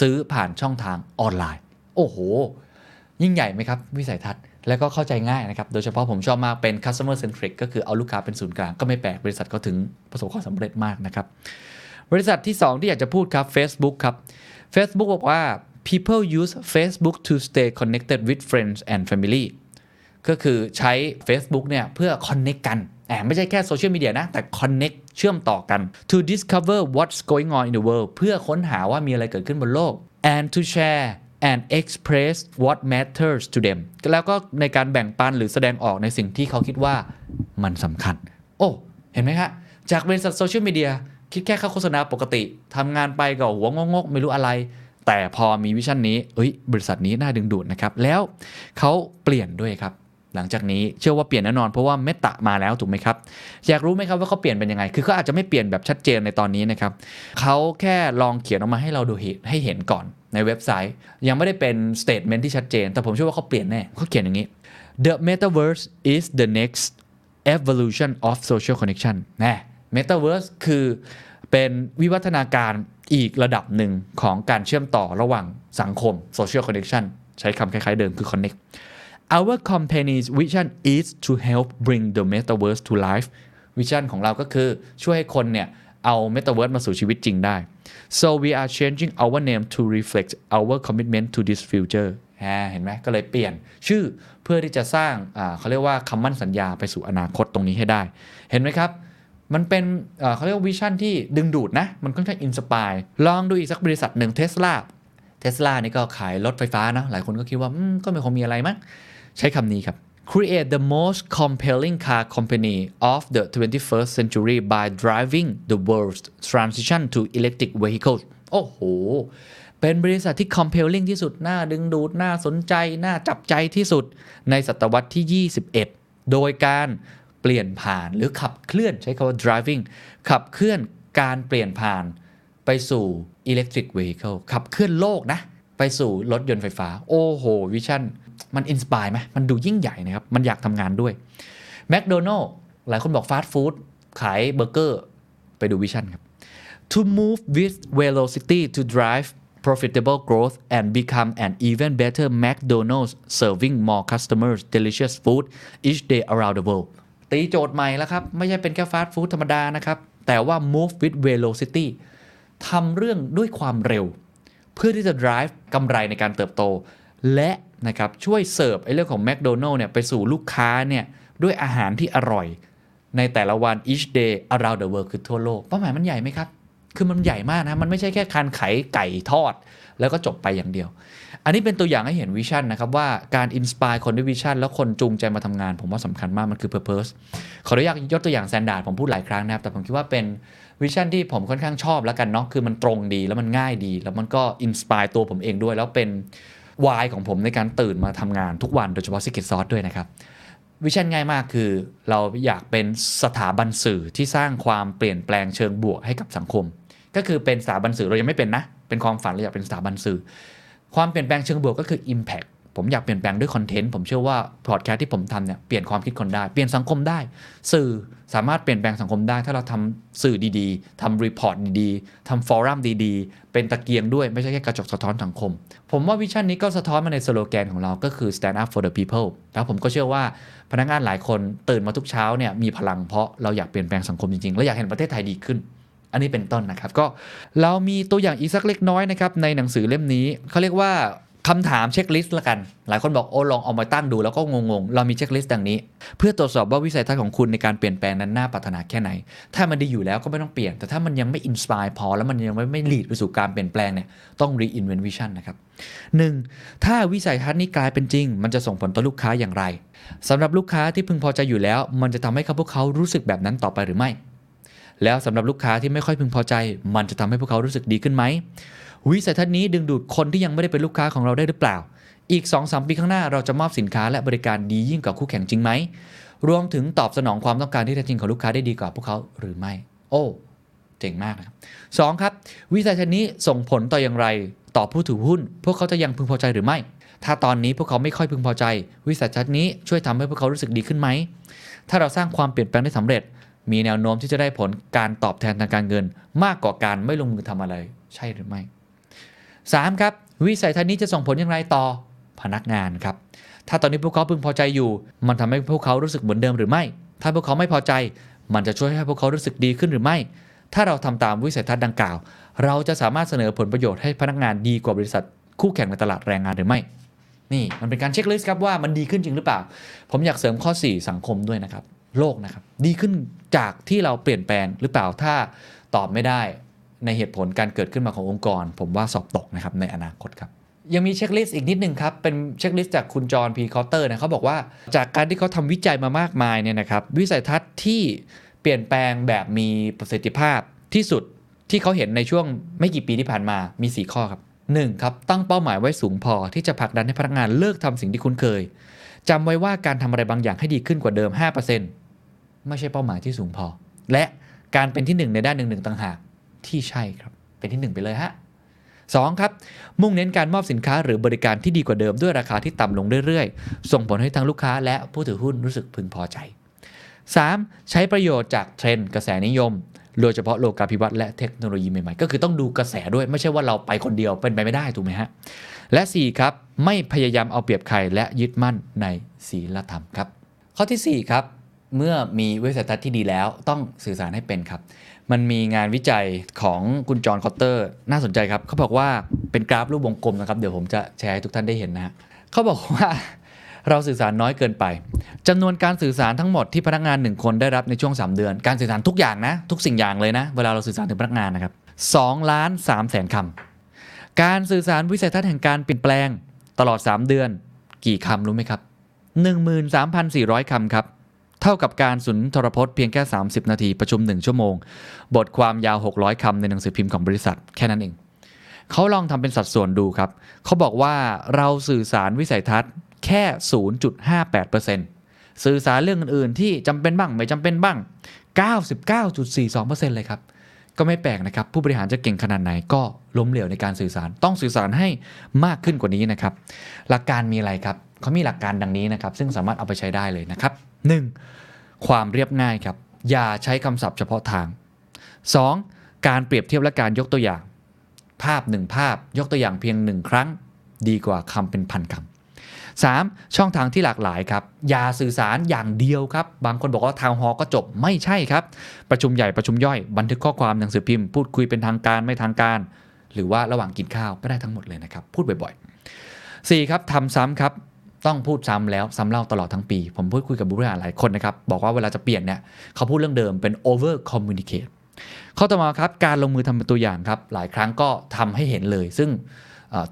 ซื้อผ่านช่องทางออนไลน์ โอ้โห ยิ่งใหญ่ไหมครับ วิสัยทัศน์ แล้วก็เข้าใจง่ายนะครับ โดยเฉพาะผมชอบมากเป็น customer centric ก็คือเอาลูกค้าเป็นศูนย์กลางก็ไม่แปลก บริษัทเขาถึงประสบความสำเร็จมากนะครับ บริษัทที่ 2 ที่อยากจะพูดครับ Facebook ครับ Facebook บอกว่า people use Facebook to stay connected with friends and family ก็คือใช้ Facebook เนี่ยเพื่อ connect กันแอบไม่ใช่แค่โซเชียลมีเดียนะ แต่ connect เชื่อมต่อกัน to discover what's going on in the world เพื่อค้นหาว่ามีอะไรเกิดขึ้นบนโลก and to share and express what matters to them แล้วก็ในการแบ่งปันหรือแสดงออกในสิ่งที่เขาคิดว่ามันสำคัญ โอ้ เห็นไหมฮะ จากบริษัทโซเชียลมีเดียคิดแค่ค่าโฆษณาปกติทำงานไปก็หัวงกๆไม่รู้อะไร แต่พอมีวิชั่นนี้เอ้ย บริษัทนี้น่าดึงดูดนะครับ แล้วเขาเปลี่ยนด้วยครับ หลังจากนี้เชื่อว่าเปลี่ยนแน่นอนเพราะว่าเมตามาแล้วถูกไหมครับ อยากรู้ไหมครับว่าเขาเปลี่ยนเป็นยังไง คือเขาอาจจะไม่เปลี่ยนแบบชัดเจนในตอนนี้นะครับเขาแค่ลองเขียนออกมาให้เราดูให้เห็นก่อน ในเว็บไซต์ ยังไม่ได้เป็น statement ที่ชัดเจน แต่ผมเชื่อว่าเขาเปลี่ยนแน่เขาเขียนอย่างนี้ the metaverse is the next evolution of social connection นะ metaverse คือเป็นวิวัฒนาการอีกระดับหนึ่งของการเชื่อมต่อระหว่างสังคม social connection ใช้คำคล้ายๆเดิมคือ connect Our company's vision is to help bring the metaverse to life วิชั่นของเราก็คือช่วยให้คนเนี่ย เอา metaverse มาสู่ชีวิตจริงได้ so we are changing our name to reflect our commitment to this future เห็นไหมก็เลยเปลี่ยนชื่อเพื่อที่จะสร้างเขาเรียกว่าคำมั่นสัญญาไปสู่อนาคตตรงนี้ให้ได้ เห็นไหมครับ มันเป็นเขาเรียกว่า vision ที่ดึงดูดนะ มันค่อนข้าง inspire ลองดูอีกสักบริษัทหนึ่งเทสลาเทสลานี่ก็ขายรถไฟฟ้านะ หลายคนก็คิดว่าก็ไม่คงมีอะไรมั้งใช้คำนี้ครับ create the most compelling car company of the 21st century by driving the world's transition to electric vehicles โอ้โห เป็นบริษัทที่ compelling ที่สุด น่าดึงดูด น่าสนใจ น่าจับใจที่สุดในศตวรรษที่ 21 โดยการเปลี่ยนผ่านหรือขับเคลื่อนใช้คำว่า driving ขับเคลื่อนการเปลี่ยนผ่านไปสู่ electric vehicle ขับเคลื่อนโลกนะ ไปสู่รถยนต์ไฟฟ้า โอ้โห vision มัน inspire ไหมมันดูยิ่งใหญ่นะครับ มันอยากทำงานด้วยแม d โดนัล s หลายคนบอกฟาสต์ฟู้ดขายเบอร์เกอร์ ไปดู vision ครับ to move with velocity to drive profitable growth and become an even better McDonald's serving more customers delicious food each day around the world ตีโจทย์ใหม่แล้วครับ ไม่ใช่เป็นแค่ฟาสต์ฟู้ดธรรมดานะครับ แต่ว่า move with velocity ทำเรื่องด้วยความเร็ว เพื่อที่จะ drive กำไรในการเติบโต และนะครับช่วยเสิร์ฟไอ้เรื่องของ McDonald เนี่ยไปสู่ลูกค้าเนี่ยด้วยอาหารที่อร่อย ในแต่ละวัน each day around the world คือทั่วโลกเป้าหมายมันใหญ่ไหมครับ คือมันใหญ่มากนะ มันไม่ใช่แค่การขายไก่ทอด แล้วก็จบไปอย่างเดียว อันนี้เป็นตัวอย่างให้เห็น vision นะครับว่าการ inspire คนด้วย vision แล้วคนจูงใจมาทำงาน ผมว่าสำคัญมากมันคือ Purpose ขออนุญาตยกตัวอย่าง Standard ผมพูดหลายครั้งนะครับแต่ผมคิดว่าเป็น vision ที่ผมค่อนข้างชอบแล้วกันเนาะคือมันตรงดีแล้วมันง่ายดี แล้วมันก็ inspire ตัวผมเองด้วยแล้วเป็น why ของผมในการตื่นมาทำงานทุกวันโดยเฉพาะ Secret Sauce ด้วยนะครับ vision ง่ายมากคือ เราอยากเป็นสถาบันสื่อที่สร้างความเปลี่ยนแปลงเชิงบวกให้กับสังคม ก็คือเป็นสถาบันสื่อเรายังไม่เป็นนะ เป็นความฝันเราอยากเป็นสถาบันสื่อ ความเปลี่ยนแปลงเชิงบวกก็คือ Impact ผมอยากเปลี่ยนแปลงด้วยคอนเทนต์ผมเชื่อว่าพอดแคสต์ที่ผมทำเนี่ยเปลี่ยนความคิดคนได้ เปลี่ยนสังคมได้ สื่อสามารถเปลี่ยนแปลงสังคมได้ ถ้าเราทำสื่อดีๆทำ report ดีๆทำ forum ดีๆ เป็นตะเกียงด้วยไม่ใช่แค่กระจกสะท้อนสังคม ผมว่า vision นี้ก็สะท้อนมาในสโลแกนของเราก็คือ stand up for the people แล้วผมก็เชื่อว่าพนักงานหลายคนตื่นมาทุกเช้าเนี่ยมีพลังเพราะเราอยากเปลี่ยนแปลงสังคมจริงๆและอยากเห็นประเทศไทยดีขึ้นอันนี้เป็นต้นนะครับ ก็เรามีตัวอย่างอีกสักเล็กน้อยนะครับในหนังสือเล่มนี้เขาเรียกว่า คำถาม checklist ละกัน หลายคนบอกโอ้ลองเอามาตั้งดูแล้วก็งงๆ เรามี checklist ดังนี้ เพื่อตรวจสอบว่าวิสัยทัศน์ของคุณในการเปลี่ยนแปลงนั้นน่าปรารถนาแค่ไหน ถ้ามันดีอยู่แล้วก็ไม่ต้องเปลี่ยน แต่ถ้ามันยังไม่ inspire พอ แล้วมันยังไม่ไม่ lead ไปสู่การเปลี่ยนแปลงเนี่ยต้อง reinvent vision นะครับ 1. ถ้าวิสัยทัศน์นี้กลายเป็นจริง มันจะส่งผลต่อลูกค้าอย่างไรสำหรับลูกค้าที่พึงพอใจอยู่แล้ว มันจะทำให้เขาพวกเขารู้สึกแบบนั้นต่อไปหรือไม่ แล้วสำหรับลูกค้าที่ไม่ค่อยพึงพอใจ มันจะทำให้พวกเขารู้สึกดีขึ้นไหม วิสัยทัศน์นี้ดึงดูดคนที่ยังไม่ได้เป็นลูกค้าของเราได้หรือเปล่า อีก 2-3 ปีข้างหน้าเราจะมอบสินค้าและบริการดียิ่งกว่าคู่แข่งจริงไหมรวมถึงตอบสนองความต้องการที่แท้จริงของลูกค้าได้ดีกว่าพวกเขาหรือไม่ โอ้เจ๋งมากนะครับสองครับ วิสัยทัศน์นี้ส่งผลต่ออย่างไรต่อผู้ถือหุ้น พวกเขาจะยังพึงพอใจหรือไม่ ถ้าตอนนี้พวกเขาไม่ค่อยพึงพอใจ วิสัยทัศน์นี้ช่วยทำให้พวกเขารู้สึกดีขึ้นไหม ถ้าเราสร้างความเปลี่ยนแปลงได้สำเร็จ มีแนวโน้มที่จะได้ผลการตอบแทนทางการเงิน มากกว่าการไม่ลงมือทำอะไร ใช่หรือไม่ 3. ครับวิสัยทัศน์นี้จะส่งผลอย่างไรต่อพนักงานครับ ถ้าตอนนี้พวกเขาพึงพอใจอยู่ มันทำให้พวกเขารู้สึกเหมือนเดิมหรือไม่ ถ้าพวกเขาไม่พอใจ มันจะช่วยให้พวกเขารู้สึกดีขึ้นหรือไม่ ถ้าเราทำตามวิสัยทัศน์ดังกล่าว เราจะสามารถเสนอผลประโยชน์ให้พนักงานดีกว่าบริษัท คู่แข่งในตลาดแรงงานหรือไม่ นี่มันเป็นการ checklist ครับว่ามันดีขึ้นจริงหรือเปล่า ผมอยากเสริมข้อ 4 สังคมด้วยนะครับ โลกนะครับ ดีขึ้นจากที่เราเปลี่ยนแปลงหรือเปล่า ถ้าตอบไม่ได้ ในเหตุผลการเกิดขึ้นมาขององค์กร ผมว่าสอบตกนะครับในอนาคตครับยังมี checklist อีกนิดหนึ่งครับ เป็น checklist จากคุณ John P. Kotter นะเขาบอกว่าจากการที่เขาทำวิจัยมามากมายเนี่ยนะครับ วิสัยทัศน์ที่เปลี่ยนแปลงแบบมีประสิทธิภาพที่สุดที่เขาเห็นในช่วงไม่กี่ปีที่ผ่านมามี 4 ข้อครับ 1. ครับ ตั้งเป้าหมายไว้สูงพอที่จะผลักดันให้พนักงานเลิกทำสิ่งที่คุ้นเคยจำไว้ว่าการทำอะไรบางอย่างให้ดีขึ้นกว่าเดิม 5%ไม่ใช่เป้าหมายที่สูงพอ และการเป็นที่หนึ่งในด้านหนึ่งหนึ่งต่างหาก ที่ใช่ครับเป็นที่หนึ่งไปเลยฮะ 2 ครับ มุ่งเน้นการมอบสินค้าหรือบริการที่ดีกว่าเดิมด้วยราคาที่ต่ำลงเรื่อยๆ ส่งผลให้ทั้งลูกค้าและผู้ถือหุ้นรู้สึกพึงพอใจ 3. ใช้ประโยชน์จากเทรนด์กระแสนิยม โดยเฉพาะโลกาภิวัตน์และเทคโนโลยีใหม่ๆ ก็คือต้องดูกระแสด้วยไม่ใช่ว่าเราไปคนเดียวเป็นไปไม่ได้ถูกไหมฮะ และ 4 ครับ ไม่พยายามเอาเปรียบใครและยึดมั่นในศีลธรรมครับ ข้อทีสี่4 ครับ เมื่อมีวิสัยทัศน์ที่ดีแล้วต้องสื่อสารให้เป็นครับ มันมีงานวิจัยของคุณจอห์นคอตเตอร์ น่าสนใจครับ เขาบอกว่าเป็นกราฟรูปวงกลมนะครับ เดี๋ยวผมจะแชร์ให้ทุกท่านได้เห็นนะ เขาบอกว่าเราสื่อสารน้อยเกินไปจำนวนการสื่อสารทั้งหมดที่พนักงาน 1 คนได้รับในช่วง 3 เดือน การสื่อสารทุกอย่างนะ ทุกสิ่งอย่างเลยนะ เวลาเราสื่อสารถึงพนักงานนะครับ2ล้าน3แสนคำการสื่อสารวิสัยทัศน์แห่งการเปลี่ยนแปลง ตลอด 3 เดือน กี่คำรู้ไหมครับ 13,400คำครับ เท่ากับการสุนทรพจน์เพียงแค่ 30 นาทีประชุม 1 ชั่วโมง บทความยาว 600คำในหนังสือพิมพ์ของบริษัทแค่นั้นเอง เขาลองทำเป็นสัดส่วนดูครับ เขาบอกว่าเราสื่อสารวิสัยทัศน์แค่ 0.58%สื่อสารเรื่องอื่นๆ ที่จำเป็นบ้างไม่จำเป็นบ้าง 99.42%เลยครับ ก็ไม่แปลกนะครับ ผู้บริหารจะเก่งขนาดไหนก็ล้มเหลวในการสื่อสารต้องสื่อสารให้มากขึ้นกว่านี้นะครับ หลักการมีอะไรครับเขามีหลักการดังนี้นะครับ ซึ่งสามารถเอาไปใช้ได้เลยนะครับ 1. ความเรียบง่ายครับ อย่าใช้คำศัพท์เฉพาะทาง 2. การเปรียบเทียบและการยกตัวอย่าง ภาพหนึ่งภาพยกตัวอย่างเพียงหนึ่งครั้ง ดีกว่าคำเป็นพันคำ 3. ช่องทางที่หลากหลายครับ อย่าสื่อสารอย่างเดียวครับ บางคนบอกว่าทาวน์ฮอก็จบไม่ใช่ครับ ประชุมใหญ่ประชุมย่อย บันทึกข้อความหนังสือพิมพ์พูดคุยเป็นทางการไม่ทางการ หรือว่าระหว่างกินข้าวก็ได้ทั้งหมดเลยนะครับ พูดบ่อยๆ 4. ครับทำซ้ำครับ ต้องพูดซ้ำแล้วซ้ำเล่าตลอดทั้งปี ผมพูดคุยกับผู้บริหารหลายคนนะครับ บอกว่าเวลาจะเปลี่ยนเนี่ยเขาพูดเรื่องเดิมเป็น over communicate ข้อต่อมาครับการลงมือทำเป็นตัวอย่างครับ หลายครั้งก็ทำให้เห็นเลย ซึ่ง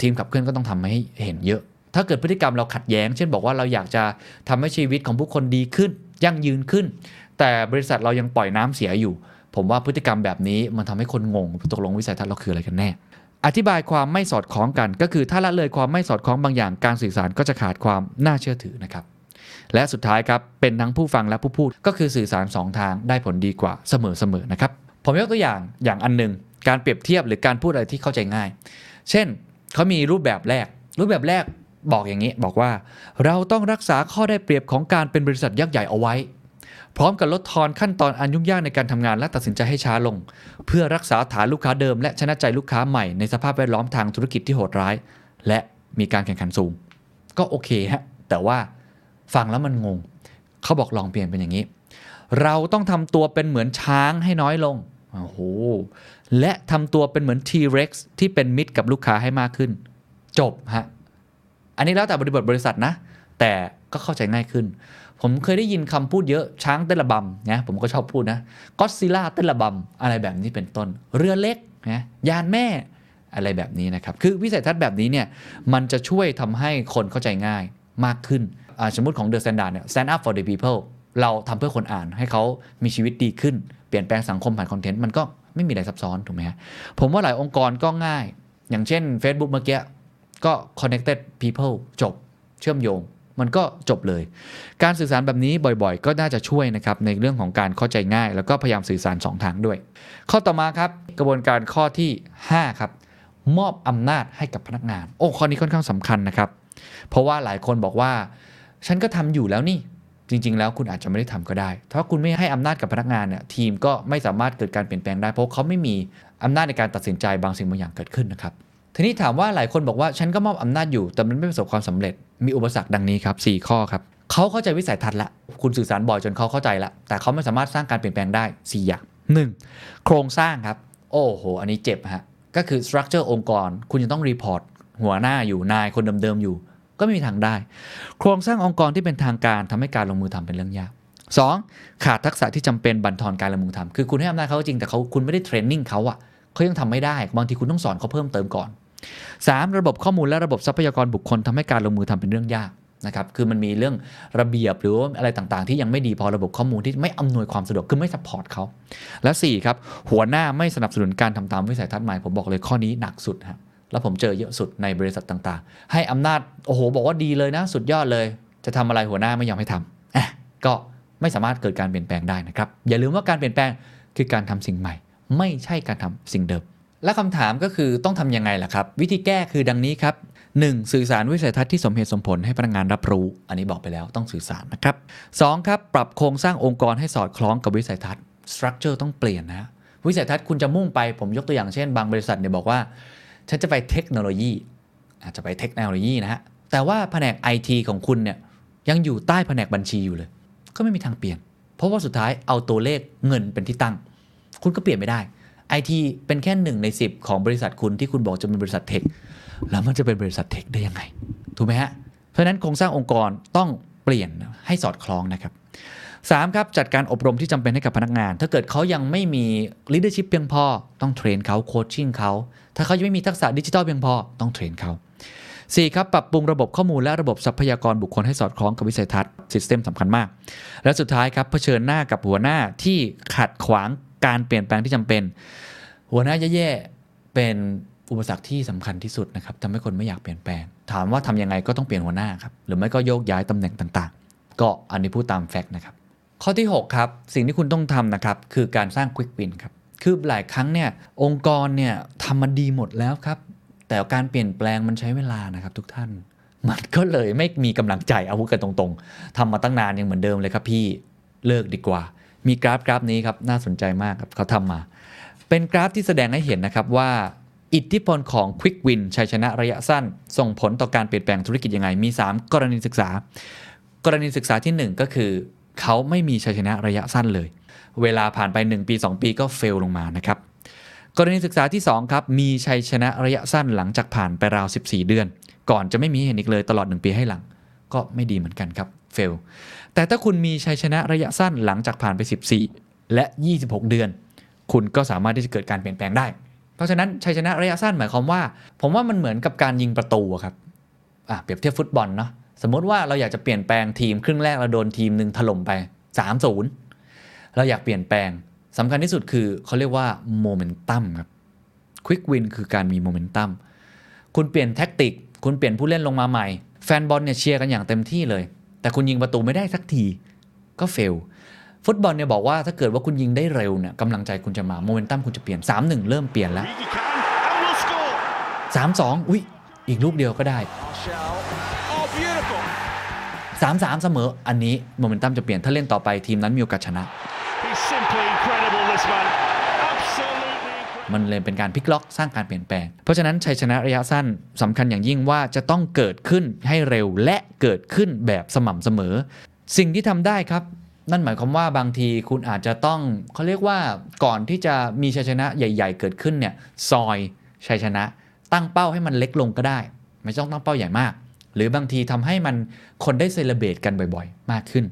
ทีมขับเคลื่อนก็ต้องทำให้เห็นเยอะ ถ้าเกิดพฤติกรรมเราขัดแย้ง เช่นบอกว่าเราอยากจะทำให้ชีวิตของผู้คนดีขึ้น ยั่งยืนขึ้น แต่บริษัทเรายังปล่อยน้ำเสียอยู่ ผมว่าพฤติกรรมแบบนี้มันทำให้คนงงตกลงวิสัยทัศน์เราคืออะไรกันแน่ อธิบายความไม่สอดคล้องกัน ก็คือถ้าละเลยความไม่สอดคล้องบางอย่างการสื่อสารก็จะขาดความน่าเชื่อถือนะครับ และสุดท้ายครับเป็นทั้งผู้ฟังและผู้พูดก็คือสื่อสาร 2 ทางได้ผลดีกว่าเสมอๆนะครับผมยกตัวอย่างอย่างอันหนึ่งการเปรียบเทียบหรือการพูดอะไรที่เข้าใจง่าย เช่นเขามีรูปแบบแรก รูปแบบแรกบอกอย่างนี้บอกว่า เราต้องรักษาข้อได้เปรียบของการเป็นบริษัทยักษ์ใหญ่เอาไว้ พร้อมกับลดทอนขั้นตอนอันยุ่งยากในการทำงานและตัดสินใจให้ช้าลง เพื่อรักษาฐานลูกค้าเดิม และชนะใจลูกค้าใหม่ในสภาพแวดล้อมทางธุรกิจที่โหดร้าย และมีการแข่งขันสูง ก็โอเคฮะแต่ว่าฟังแล้วมันงง เขาบอกลองเปลี่ยนเป็นอย่างนี้ เราต้องทำตัวเป็นเหมือนช้างให้น้อยลงโอ้โหและทำตัวเป็นเหมือน T-Rex ที่เป็นมิตรกับลูกค้าให้มากขึ้น จบฮะอันนี้แล้วแต่บริบทบริษัทนะ แต่ก็เข้าใจง่ายขึ้น ผมเคยได้ยินคำพูดเยอะช้างเต้นระบำนะผมก็ชอบพูดนะก็ซิล่าเต้นระบำอะไรแบบนี้เป็นต้น เรือเล็กนะยานแม่อะไรแบบนี้นะครับ คือวิสัยทัศน์แบบนี้เนี่ยมันจะช่วยทำให้คนเข้าใจง่ายมากขึ้นสมมติของ The Standard เนี่ย Stand up for the people เราทำเพื่อคนอ่านให้เขามีชีวิตดีขึ้น เปลี่ยนแปลงสังคมผ่านคอนเทนต์มันก็ไม่มีอะไรซับซ้อนถูกไหมฮะผมว่าหลายองค์กรก็ง่าย อย่างเช่น Facebook เมื่อกี้ก็ connected people จบเชื่อมโยง มันก็จบเลย การสื่อสารแบบนี้บ่อยๆ ก็น่าจะช่วยนะครับในเรื่องของการเข้าใจง่าย แล้วก็พยายามสื่อสาร 2 ทางด้วย ข้อต่อมาครับกระบวนการข้อที่ 5 ครับ มอบอำนาจให้กับพนักงาน โอ้ข้อนี้ค่อนข้างสำคัญนะครับ เพราะว่าหลายคนบอกว่า ฉันก็ทำอยู่แล้วนี่จริง ๆ แล้วคุณอาจจะไม่ได้ทำก็ได้ ถ้าคุณไม่ให้อำนาจกับพนักงานเนี่ยทีมก็ไม่สามารถเกิดการเปลี่ยนแปลงได้เพราะเขาไม่มีอำนาจในการตัดสินใจบางสิ่งบางอย่างเกิดขึ้นนะครับ ทีนี้ถามว่าหลายคนบอกว่าฉันก็มอบอำนาจอยู่ แต่มันไม่ประสบความสำเร็จมีอุปสรรคดังนี้ครับ4ข้อครับเขาเข้าใจวิสัยทัศน์ละคุณสื่อสารบ่อยจนเขาเข้าใจละแต่เขาไม่สามารถสร้างการเปลี่ยนแปลงได้ 4 อย่าง 1. โครงสร้างครับ โอ้โห อันนี้เจ็บฮะก็คือ structure องค์กร คุณจะต้อง report หัวหน้าอยู่นายคนเดิมๆอยู่ ก็ไม่มีทางได้ โครงสร้างองค์กรที่เป็นทางการทำให้การลงมือทำเป็นเรื่องยาก 2. ขาดทักษะที่จำเป็นบั่นทอนการลงมือทำคือคุณให้อำนาจเขาจริงแต่เขาคุณไม่ได้ training เขาอะเขายังทำไม่ได้ บางทีคุณต้องสอนเขาเพิ่มเติมก่อน 3. ระบบข้อมูลและระบบทรัพยากรบุคคลทำให้การลงมือทำเป็นเรื่องยากนะครับ คือมันมีเรื่องระเบียบหรืออะไรต่างๆ ที่ยังไม่ดีพอระบบข้อมูลที่ไม่อำนวยความสะดวก คือไม่ support เขา และ 4 ครับ หัวหน้าไม่สนับสนุนการทำตามวิสัยทัศน์ใหม่ ผมบอกเลยข้อนี้หนักสุดฮะ แล้วผมเจอเยอะสุดในบริษัทต่างๆ ให้อำนาจ โอ้โห บอกว่าดีเลยนะ สุดยอดเลย จะทำอะไรหัวหน้าไม่ยอมให้ทำอะก็ไม่สามารถเกิดการเปลี่ยนแปลงได้นะครับ อย่าลืมว่าการเปลี่ยนแปลงคือการทำสิ่งใหม่ ไม่ใช่การทำสิ่งเดิม และคำถามก็คือต้องทำยังไงล่ะครับ วิธีแก้คือดังนี้ครับ 1. สื่อสารวิสัยทัศน์ที่สมเหตุสมผลให้พนักงานรับรู้ อันนี้บอกไปแล้วต้องสื่อสารนะครับ 2. ครับปรับโครงสร้างองค์กรให้สอดคล้องกับวิสัยทัศน์ structure ต้องเปลี่ยนนะวิสัยทัศน์คุณจะมุ่งไปผมยกตัวอย่างเช่น บางบริษัทเนี่ยบอกว่า ฉันจะไปเทคโนโลยี อาจจะไปเทคโนโลยีนะฮะแต่ว่าแผนก IT ของคุณเนี่ยยังอยู่ใต้แผนกบัญชีอยู่เลย ก็ไม่มีทางเปลี่ยน เพราะว่าสุดท้ายเอาตัวเลขเงินเป็นที่ตั้ง คุณก็เปลี่ยนไม่ได้ IT เป็นแค่หนึ่งใน 10 ของบริษัทคุณที่คุณบอกจะเป็นบริษัทเทค แล้วมันจะเป็นบริษัทเทคได้ยังไง ถูกไหมฮะ เพราะนั้นโครงสร้างองค์กรต้องเปลี่ยนให้สอดคล้องนะครับ 3. ครับ จัดการอบรมที่จำเป็นให้กับพนักงาน ถ้าเกิดเขายังไม่มี leadership เพียงพอ ต้อง train เขา coaching เขา ถ้าเขายังไม่มีทักษะดิจิทัลเพียงพอ ต้อง train เขา 4. ครับ ปรับปรุงระบบข้อมูลและระบบทรัพยากรบุคคลให้สอดคล้องกับวิสัยทัศน์ System สำคัญมาก และสุดท้ายครับเผชิญหน้ากับหัวหน้าที่ขัดขวาง การเปลี่ยนแปลงที่จำเป็น หัวหน้าแย่ๆเป็นอุปสรรคที่สำคัญที่สุดนะครับทำให้คนไม่อยากเปลี่ยนแปลง ถามว่าทำยังไงก็ต้องเปลี่ยนหัวหน้าครับหรือไม่ก็โยกย้ายตำแหน่งต่างๆ ก็อันนี้พูดตามแฟกต์นะครับ ข้อที่ 6 ครับ สิ่งที่คุณต้องทำนะครับคือการสร้างควิกวินครับคือหลายครั้งเนี่ยองค์กรเนี่ยทำมันดีหมดแล้วครับ แต่การเปลี่ยนแปลงมันใช้เวลานะครับทุกท่าน มันก็เลยไม่มีกำลังใจเอาพูดกันตรงๆทำมาตั้งนานยังเหมือนเดิมเลยครับพี่เลิกดีกว่า มีกราฟกราฟนี้ครับน่าสนใจมากครับเขาทำมา เป็นกราฟที่แสดงให้เห็นนะครับว่าอิทธิพลของ Quick Win ชัยชนะระยะสั้น ส่งผลต่อการเปลี่ยนแปลงธุรกิจยังไง มี 3 กรณีศึกษา กรณีศึกษาที่ 1 ก็คือ เขาไม่มีชัยชนะระยะสั้นเลย เวลาผ่านไป 1 ปี 2 ปีก็เฟลลงมานะครับ กรณีศึกษาที่ 2 ครับ มีชัยชนะระยะสั้นหลังจากผ่านไปราว 14 เดือน ก่อนจะไม่มีให้เห็นอีกเลยตลอด 1 ปีให้หลัง ก็ไม่ดีเหมือนกันครับเฟลแต่ถ้าคุณมีชัยชนะระยะสั้นหลังจากผ่านไป 14 และ 26 เดือน คุณก็สามารถที่จะเกิดการเปลี่ยนแปลงได้ เพราะฉะนั้นชัยชนะระยะสั้นหมายความว่า ผมว่ามันเหมือนกับการยิงประตูครับเปรียบเทียบฟุตบอลเนาะสมมติว่าเราอยากจะเปลี่ยนแปลงทีมครึ่งแรกเราโดนทีมหนึ่งถล่มไป 3-0 เราอยากเปลี่ยนแปลงสำคัญที่สุดคือเขาเรียกว่าโมเมนตัมครับควิกวินคือการมีโมเมนตัมคุณเปลี่ยน tactic คุณเปลี่ยนผู้เล่นลงมาใหม่ แฟนบอลเนี่ยเชียร์กันอย่างเต็มที่เลย แต่คุณยิงประตูไม่ได้สักทีก็ fail ฟุตบอลเนี่ยบอกว่าถ้าเกิดว่าคุณยิงได้เร็วเนี่ยกำลังใจคุณจะมาโมเมนตัมคุณจะเปลี่ยน 3-1 เริ่มเปลี่ยนแล้ว He can and will score. 3-2 อุ้ยอีกลูกเดียวก็ได้ Shell. Oh, beautiful. 3-3 เสมออันนี้โมเมนตัมจะเปลี่ยนถ้าเล่นต่อไปทีมนั้นมีโอกาสชนะ มันเลยเป็นการพลิกล็อกสร้างการเปลี่ยนแปลง เพราะฉะนั้นชัยชนะระยะสั้นสำคัญอย่างยิ่งว่าจะต้องเกิดขึ้นให้เร็วและเกิดขึ้นแบบสม่ำเสมอ สิ่งที่ทำได้ครับนั่นหมายความว่าบางทีคุณอาจจะต้องเขาเรียกว่าก่อนที่จะมีชัยชนะใหญ่ ๆ เกิดขึ้นเนี่ยซอยชัยชนะ ตั้งเป้าให้มันเล็กลงก็ได้ ไม่ต้องตั้งเป้าใหญ่มาก หรือบางทีทำให้มันคนได้เซเลบรตกันบ่อยๆ มากขึ้น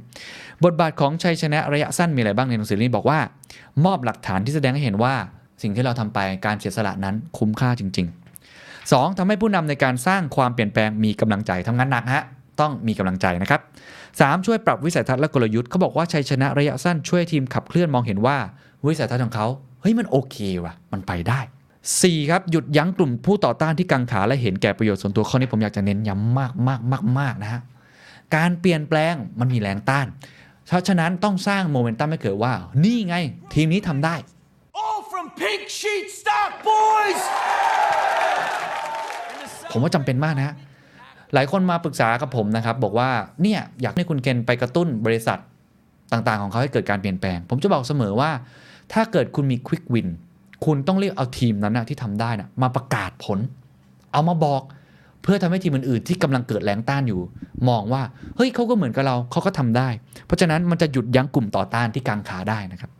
บทบาทของชัยชนะระยะสั้นมีอะไรบ้างในหนังสือนี้บอกว่า มอบหลักฐานที่แสดงให้เห็นว่า สิ่งที่เราทำไปการเสียสละนั้นคุ้มค่าจริง ๆ 2. ทำให้ผู้นำในการสร้างความเปลี่ยนแปลงมีกำลังใจทำงานหนักฮะต้องมีกำลังใจนะครับ 3. ช่วยปรับวิสัยทัศน์และกลยุทธ์เขาบอกว่าชัยชนะระยะสั้นช่วยทีมขับเคลื่อนมองเห็นว่า วิสัยทัศน์ของเขาเฮ้ยมันโอเคว่ะ มันไปได้ 4. ครับหยุดยั้งกลุ่มผู้ต่อต้านที่กังขาและเห็นแก่ประโยชน์ส่วนตัวข้อนี้ผมอยากจะเน้นย้ำมากมากมากมากนะฮะการเปลี่ยนแปลงมันมีแรงต้าน เพราะฉะนั้นต้องสร้างโมเมนตัมให้เกิดว่า นี่ไง ทีมนี้ทำได้ Pink Sheet Stock, boys! ผมว่าจำเป็นมากนะหลายคนมาปรึกษากับผมนะครับ บอกว่าเนี่ยอยากให้คุณเคนไปกระตุ้นบริษัทต่างๆ ของเขาให้เกิดการเปลี่ยนแปลง ผมจะบอกเสมอว่า ถ้าเกิดคุณมีควิกวินคุณต้องเรียกเอาทีมนั้นนะที่ทำได้นะมาประกาศผล เอามาบอก เพื่อทำให้ทีมอื่นๆที่กำลังเกิดแรงต้านอยู่ มองว่าเฮ้ยเขาก็เหมือนกับเราเขาก็ทำได้ เพราะฉะนั้นมันจะหยุดยั้งกลุ่มต่อต้านที่กังขาได้นะครับ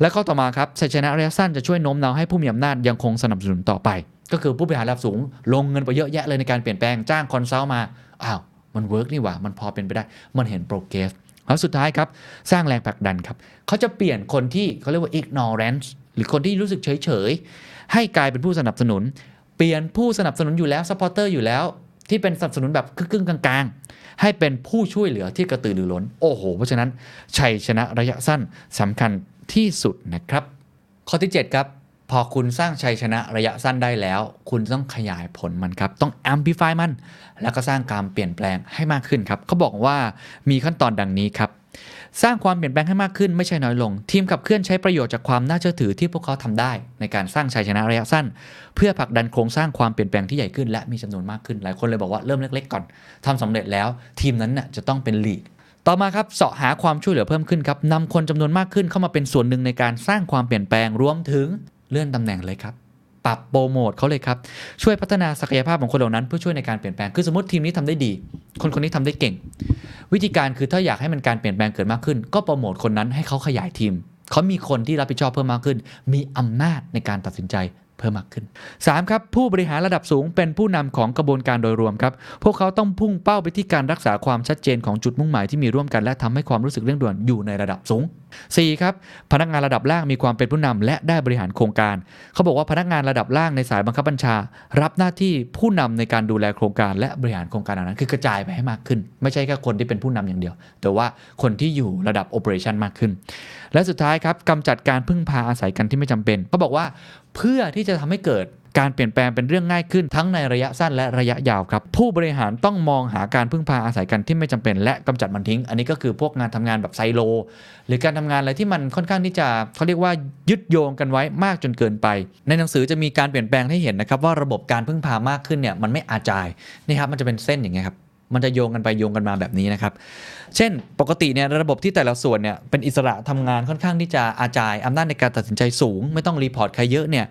และข้อต่อมาครับชัยชนะระยะสั้นจะช่วยโน้มน้าวให้ผู้มีอำนาจยังคงสนับสนุนต่อไป ก็คือผู้บริหารระดับสูง ลงเงินไปเยอะแยะเลยในการเปลี่ยนแปลงจ้าง consult มาอ้าวมัน work นี่หว่ามันพอเป็นไปได้ มันเห็น progress แล้วสุดท้ายครับสร้างแรงผลักดันครับเขาจะเปลี่ยนคนที่เขาเรียกว่า ignorance หรือคนที่รู้สึกเฉยๆให้กลายเป็นผู้สนับสนุน เปลี่ยนผู้สนับสนุนอยู่แล้ว supporter อยู่แล้ว ที่เป็นสนับสนุนแบบครึ่งกลางๆ ให้เป็นผู้ช่วยเหลือที่กระตือรือร้น โอ้โห เพราะฉะนั้นชัยชนะระยะสั้นสำคัญที่สุดนะครับ ข้อที่ 7 ครับ พอคุณสร้างชัยชนะระยะสั้นได้แล้ว คุณต้องขยายผลมันครับ ต้อง amplify มัน แล้วก็สร้างการเปลี่ยนแปลงให้มากขึ้นครับเขาบอกว่ามีขั้นตอนดังนี้ครับ สร้างความเปลี่ยนแปลงให้มากขึ้นไม่ใช่น้อยลง ทีมขับเคลื่อนใช้ประโยชน์จากความน่าเชื่อถือที่พวกเขาทำได้ ในการสร้างชัยชนะระยะสั้น เพื่อผลักดันโครงสร้างความเปลี่ยนแปลงที่ใหญ่ขึ้นและมีจำนวนมากขึ้น หลายคนเลยบอกว่าเริ่มเล็กๆก่อนทำสำเร็จแล้ว ทีมนั้นน่ะจะต้องเป็นลีดต่อมาครับเสาะหาความช่วยเหลือเพิ่มขึ้นครับนำคนจำนวนมากขึ้นเข้ามาเป็นส่วนหนึ่งในการสร้างความเปลี่ยนแปลงรวมถึงเลื่อนตำแหน่งเลยครับ ปรับโปรโมทเขาเลยครับ ช่วยพัฒนาศักยภาพของคนเหล่านั้นเพื่อช่วยในการเปลี่ยนแปลง คือสมมติทีมนี้ทำได้ดี คนคนนี้ทำได้เก่ง วิธีการคือถ้าอยากให้มันการเปลี่ยนแปลงเกิดมากขึ้น ก็โปรโมทคนนั้นให้เขาขยายทีม เขามีคนที่รับผิดชอบเพิ่มมากขึ้น มีอำนาจในการตัดสินใจ เพิ่มมากขึ้น 3. ครับผู้บริหารระดับสูงเป็นผู้นำของกระบวนการโดยรวมครับ พวกเขาต้องพุ่งเป้าไปที่การรักษาความชัดเจนของจุดมุ่งหมายที่มีร่วมกันและทำให้ความรู้สึกเร่งด่วนอยู่ในระดับสูง 4. ครับพนักงานระดับล่างมีความเป็นผู้นำและได้บริหารโครงการ เขาบอกว่าพนักงานระดับล่างในสายบังคับบัญชา รับหน้าที่ผู้นำในการดูแลโครงการ และบริหารโครงการนั้นคือกระจายไปให้มากขึ้น ไม่ใช่แค่คนที่เป็นผู้นำอย่างเดียว แต่ว่าคนที่อยู่ระดับโอเปอเรชันมากขึ้นและสุดท้ายครับกำจัดการพึ่งพาอาศัยกันที่ไม่จำเป็นเขาบอกว่าเพื่อที่จะทำให้เกิดการเปลี่ยนแปลงเป็นเรื่องง่ายขึ้นทั้งในระยะสั้นและระยะยาวครับ ผู้บริหารต้องมองหาการพึ่งพาอาศัยกันที่ไม่จำเป็น และกำจัดมันทิ้ง อันนี้ก็คือพวกงานทำงานแบบไซโล หรือการทำงานอะไรที่มันค่อนข้างที่จะเขาเรียกว่ายึดโยงกันไว้มากจนเกินไป ในหนังสือจะมีการเปลี่ยนแปลงให้เห็นนะครับว่าระบบการพึ่งพามากขึ้นเนี่ยมันไม่อาจายนี่ครับมันจะเป็นเส้นอย่างเงี้ยครับ มันจะโยงกันไปโยงกันมาแบบนี้นะครับ เช่นปกติเนี่ยระบบที่แต่ละส่วนเนี่ยเป็นอิสระทำงานค่อนข้างที่จะกระจายอำนาจในการตัดสินใจสูง ไม่ต้อง report ใครเยอะเนี่ย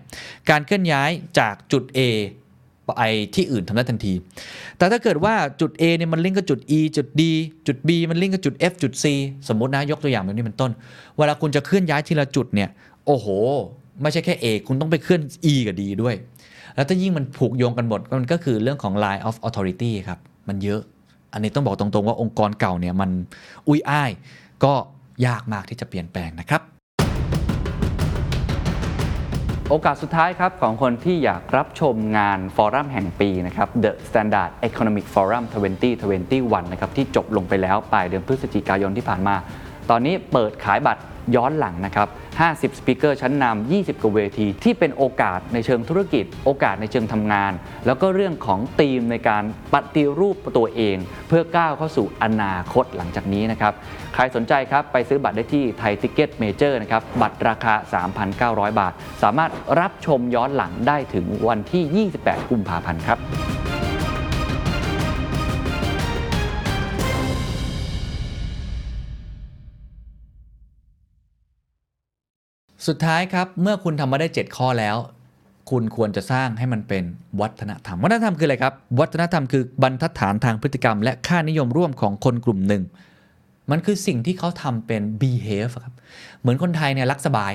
การเคลื่อนย้ายจากจุด A ไปที่อื่นทำได้ทันที แต่ถ้าเกิดว่าจุด A เนี่ยมันลิงก์กับจุด E จุด D จุด B มันลิงก์กับจุด F จุด C สมมตินะยกตัวอย่างแบบนี้เป็นต้น เวลาคุณจะเคลื่อนย้ายทีละจุดเนี่ยโอ้โห ไม่ใช่แค่ A คุณต้องไปเคลื่อน E กับ D ด้วย แล้วถ้ายิ่งมันผูกโยงกันหมดมันก็คือเรื่องของ line of authority ครับ มันเยอะ อันนี้ต้องบอกตรงๆว่าองค์กรเก่าเนี่ยมันอุ้ยอ้าย ก็ยากมากที่จะเปลี่ยนแปลงนะครับ โอกาสสุดท้ายครับของคนที่อยากรับชมงานฟอรัมแห่งปีนะครับ The Standard Economic Forum 2021 นะครับที่จบลงไปแล้วปลายเดือนพฤศจิกายนที่ผ่านมา ตอนนี้เปิดขายบัตร ย้อนหลังนะครับ 50 speaker ชั้นนำ 20 กว่าเวที ที่เป็นโอกาสในเชิงธุรกิจ โอกาสในเชิงทำงาน แล้วก็เรื่องของธีมในการปฏิรูปตัวเอง เพื่อก้าวเข้าสู่อนาคตหลังจากนี้นะครับ ใครสนใจครับ ไปซื้อบัตรได้ที่ Thaiticketmajor นะครับ บัตรราคา 3,900 บาท สามารถรับชมย้อนหลังได้ถึงวันที่ 28 กุมภาพันธ์ครับ สุดท้ายครับ เมื่อคุณทำมาได้ 7 ข้อแล้ว คุณควรจะสร้างให้มันเป็นวัฒนธรรม วัฒนธรรมคืออะไรครับ วัฒนธรรมคือบรรทัดฐานทางพฤติกรรม และค่านิยมร่วมของคนกลุ่มหนึ่ง มันคือสิ่งที่เขาทำเป็น behave ครับ เหมือนคนไทยเนี่ยรักสบาย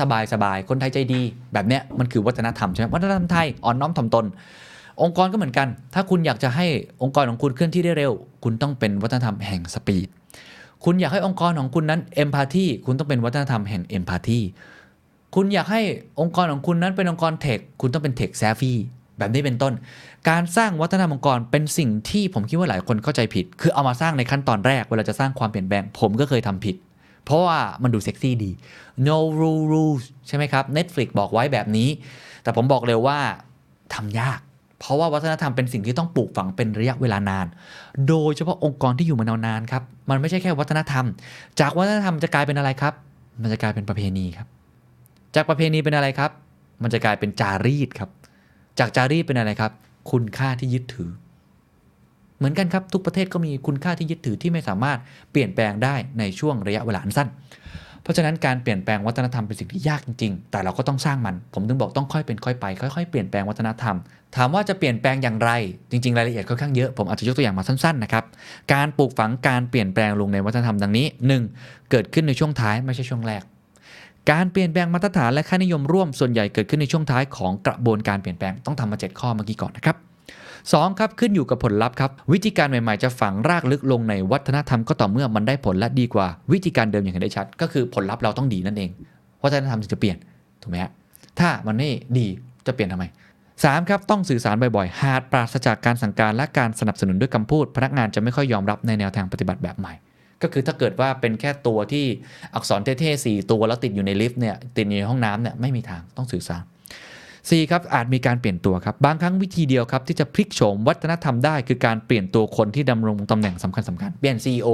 สบายสบาย คนไทยใจดี แบบเนี้ยมันคือวัฒนธรรมใช่ไหมวัฒนธรรมไทยอ่อนน้อมถ่อมตน องค์กรก็เหมือนกัน ถ้าคุณอยากจะให้องค์กรของคุณเคลื่อนที่ได้เร็ว คุณต้องเป็นวัฒนธรรมแห่งสปีด คุณอยากให้องค์กรของคุณนั้นเอมพัตตีคุณต้องเป็นวัฒนธรรมแห่งเอมพัตตี คุณอยากให้องค์กรของคุณนั้นเป็นองค์กรเทคคุณต้องเป็นเทคแซฟฟี่แบบนี้เป็นต้น การสร้างวัฒนธรรมองค์กรเป็นสิ่งที่ผมคิดว่าหลายคนเข้าใจผิด คือเอามาสร้างในขั้นตอนแรกเวลาจะสร้างความเปลี่ยนแปลงผมก็เคยทำผิด เพราะว่ามันดูเซ็กซี่ดี no rule rules ใช่ไหมครับ Netflix บอกไว้แบบนี้ แต่ผมบอกเลยว่าทำยาก เพราะว่าวัฒนธรรมเป็นสิ่งที่ต้องปลูกฝังเป็นระยะเวลานาน โดยเฉพาะองค์กรที่อยู่มานานๆครับ มันไม่ใช่แค่วัฒนธรรม จากวัฒนธรรมจะกลายเป็นอะไรครับ มันจะกลายเป็นประเพณีครับ จากประเพณีเป็นอะไรครับ มันจะกลายเป็นจารีตครับ จากจารีตเป็นอะไรครับ คุณค่าที่ยึดถือ เหมือนกันครับ ทุกประเทศก็มีคุณค่าที่ยึดถือที่ไม่สามารถเปลี่ยนแปลงได้ในช่วงระยะเวลาอันสั้น เพราะฉะนั้นการเปลี่ยนแปลงวัฒนธรรมเป็นสิ่งที่ยากจริงๆ แต่เราก็ต้องสร้างมัน ผมถึงบอกต้องค่อยเป็นค่อยไป ค่อยๆ เปลี่ยนแปลงวัฒนธรรม ถามว่าจะเปลี่ยนแปลงอย่างไร จริงๆ รายละเอียดค่อนข้างเยอะ ผมอาจจะยกตัวอย่างมาสั้นๆ นะครับ การปลูกฝังการเปลี่ยนแปลงลงในวัฒนธรรมดังนี้ 1. เกิดขึ้นในช่วงท้ายไม่ใช่ช่วงแรก การเปลี่ยนแปลงมาตรฐานและค่านิยมร่วมส่วนใหญ่เกิดขึ้นในช่วงท้ายของกระบวนการเปลี่ยนแปลงต้องทำมา 7 ข้อเมื่อกี้ก่อนนะครับ 2. ครับขึ้นอยู่กับผลลัพธ์ครับ วิธีการใหม่ๆจะฝังรากลึกลงในวัฒนธรรมก็ต่อเมื่อมันได้ผลและดีกว่าวิธีการเดิมอย่างเห็นได้ชัด ก็คือผลลัพธ์เราต้องดีนั่นเองวัฒนธรรมถึงจะเปลี่ยนถูกไหมฮะถ้ามันไม่ดีจะเปลี่ยนทำไม 3. ครับต้องสื่อสารบ่อยๆ หากปราศจากการสั่งการและการสนับสนุนด้วยคำพูด พนักงานจะไม่ค่อยยอมรับในแนวทางปฏิบัติแบบใหม่ ก็คือถ้าเกิดว่าเป็นแค่ตัวที่อักษรเท่ๆสี่ตัวแล้วติดอยู่ในลิฟต์เนี่ยติดอยู่ในห้องน้ำเนี่ยไม่มีทางต้องสื่อสาร 4 ครับอาจมีการเปลี่ยนตัวครับบางครั้งวิธีเดียวครับที่จะพลิกโฉมวัฒนธรรมได้คือการเปลี่ยนตัวคนที่ดำรงตำแหน่งสำคัญสำคัญเปลี่ยน CEO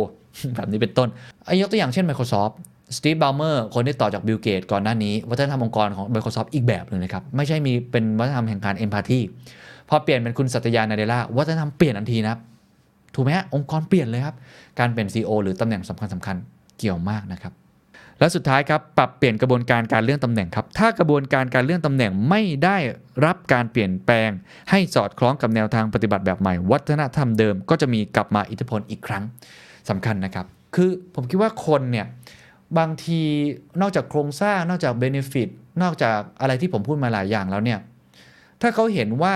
แบบนี้เป็นต้น ยกตัวอย่างเช่น Microsoft สตีฟบ l ลเมอร์คนที่ต่อจาก Bill Gates ก่อนหน้านี้ วัฒนธรรมองค์กรของ Microsoft อีกแบบหนึ่งนะครับ ไม่ใช่มีเป็นวัฒนธรรมแห่งการ empathy พอเปลี่ยนเป็นคุณ Satya Nadella วัฒนธรรมเปลี่ยนทันทีนะ ถูกไหมฮะองค์กรเปลี่ยนเลยครับ การเป็น CEO หรือตำแหน่งสำคัญสำคัญๆเกี่ยวมากนะครับ และสุดท้ายครับปรับเปลี่ยนกระบวนการการเลื่อนตำแหน่งครับ ถ้ากระบวนการการเลื่อนตำแหน่งไม่ได้รับการเปลี่ยนแปลง ให้สอดคล้องกับแนวทางปฏิบัติแบบใหม่ วัฒนธรรมเดิมก็จะมีกลับมาอิทธิพลอีกครั้งสำคัญนะครับ คือผมคิดว่าคนเนี่ยบางทีนอกจากโครงสร้างนอกจากเบนฟิตนอกจากอะไรที่ผมพูดมาหลายอย่างแล้วเนี่ยถ้าเขาเห็นว่า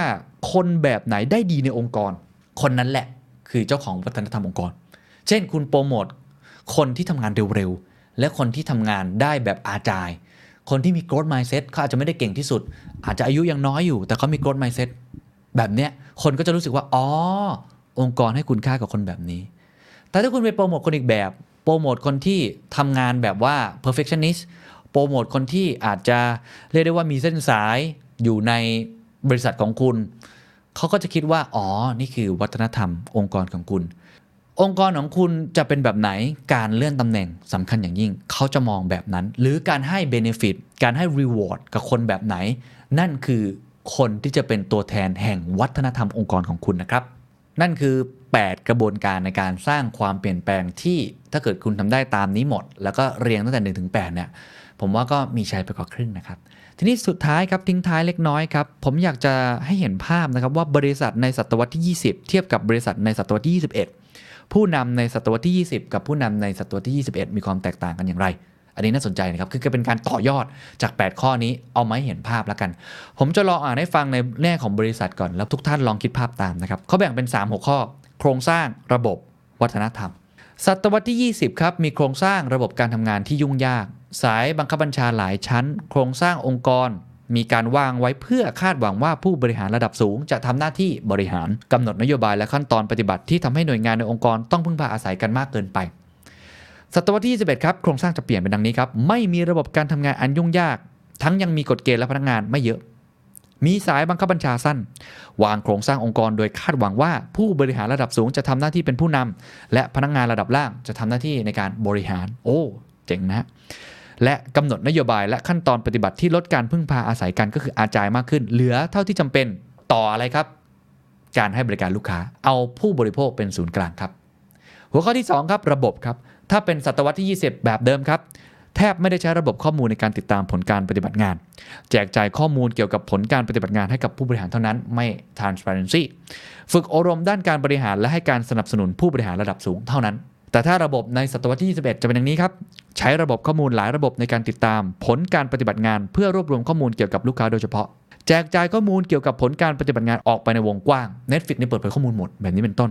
คนแบบไหนได้ดีในองค์กร คนนั้นแหละคือเจ้าของวัฒนธรรมองค์กร เช่นคุณโปรโมทคนที่ทำงานเร็วๆ และคนที่ทำงานได้แบบอาจาย คนที่มี growth mindset เขาอาจจะไม่ได้เก่งที่สุด อาจจะอายุยังน้อยอยู่ แต่เขามี growth mindset แบบเนี้ยคนก็จะรู้สึกว่า อ๋อ องค์กรให้คุณค่ากับคนแบบนี้ แต่ถ้าคุณไปโปรโมทคนอีกแบบ โปรโมทคนที่ทำงานแบบว่า perfectionist โปรโมทคนที่อาจจะเรียกได้ว่ามีเส้นสายอยู่ในบริษัทของคุณ เขาก็จะคิดว่า อ๋อ นี่คือวัฒนธรรมองค์กรของคุณ องค์กรของคุณจะเป็นแบบไหนการเลื่อนตำแหน่งสำคัญอย่างยิ่ง เขาจะมองแบบนั้น หรือการให้ benefit การให้ reward กับคนแบบไหน นั่นคือคนที่จะเป็นตัวแทนแห่งวัฒนธรรมองค์กรของคุณนะครับ นั่นคือ 8 กระบวนการในการสร้างความเปลี่ยนแปลงที่ถ้าเกิดคุณทำได้ตามนี้หมด แล้วก็เรียงตั้งแต่1ถึง8เนี่ยผมว่าก็มีชัยไปกว่าครึ่งนะครับ ทีนี้สุดท้ายครับทิ้งท้ายเล็กน้อยครับ ผมอยากจะให้เห็นภาพนะครับว่าบริษัทในศตวรรษที่ 20 เทียบกับบริษัทในศตวรรษที่ 21 ผู้นำในศตวรรษที่ 20 กับผู้นำในศตวรรษที่ 21 มีความแตกต่างกันอย่างไร อันนี้น่าสนใจนะครับ คือเป็นการต่อยอดจาก 8 ข้อนี้เอามาให้เห็นภาพแล้วกัน ผมจะลองอ่านให้ฟังในแง่ของบริษัทก่อน แล้วทุกท่านลองคิดภาพตามนะครับเขาแบ่งเป็น 3 หัวข้อ โครงสร้างระบบวัฒนธรรม ศตวรรษที่ 20 ครับ มีโครงสร้างระบบการทำงานที่ยุ่งยาก สายบังคับบัญชาหลายชั้น โครงสร้างองค์กร มีการวางไว้เพื่อคาดหวังว่าผู้บริหารระดับสูง จะทำหน้าที่บริหารกำหนดนโยบายและขั้นตอนปฏิบัติที่ทำให้หน่วยงานในองค์กรต้องพึ่งพาอาศัยกันมากเกินไปศตวรรษที่ 21 ครับโครงสร้างจะเปลี่ยนเป็นดังนี้ครับไม่มีระบบการทำงานอันยุ่งยาก ทั้งยังมีกฎเกณฑ์และพนักงานไม่เยอะ มีสายบังคับบัญชาสั้น วางโครงสร้างองค์กรโดยคาดหวังว่าผู้บริหารระดับสูงจะทำหน้าที่เป็นผู้นำและพนักงานระดับล่างจะทำหน้าที่ในการบริหาร โอ้ เจ๋งนะ และกำหนดนโยบายและขั้นตอนปฏิบัติที่ลดการพึ่งพาอาศัยกันก็คืออาจายมากขึ้น เหลือเท่าที่จำเป็นต่ออะไรครับ การให้บริการลูกค้าเอาผู้บริโภคเป็นศูนย์กลางครับ หัวข้อที่ 2 ครับระบบครับ ถ้าเป็นศตวรรษที่ 20 แบบเดิมครับแทบไม่ได้ใช้ระบบข้อมูลในการติดตามผลการปฏิบัติงาน แจกจ่ายข้อมูลเกี่ยวกับผลการปฏิบัติงานให้กับผู้บริหารเท่านั้นไม่ transparency ฝึกอบรมด้านการบริหารและให้การสนับสนุนผู้บริหารระดับสูงเท่านั้น แต่ถ้าระบบในศตวรรษที่ 21 จะเป็นอย่างนี้ครับ ใช้ระบบข้อมูลหลายระบบในการติดตาม ผลการปฏิบัติงานเพื่อรวบรวมข้อมูลเกี่ยวกับลูกค้าโดยเฉพาะ แจกจ่ายข้อมูลเกี่ยวกับผลการปฏิบัติงานออกไปในวงกว้าง Netflix นี่เปิดเผยข้อมูลหมดแบบนี้เป็นต้น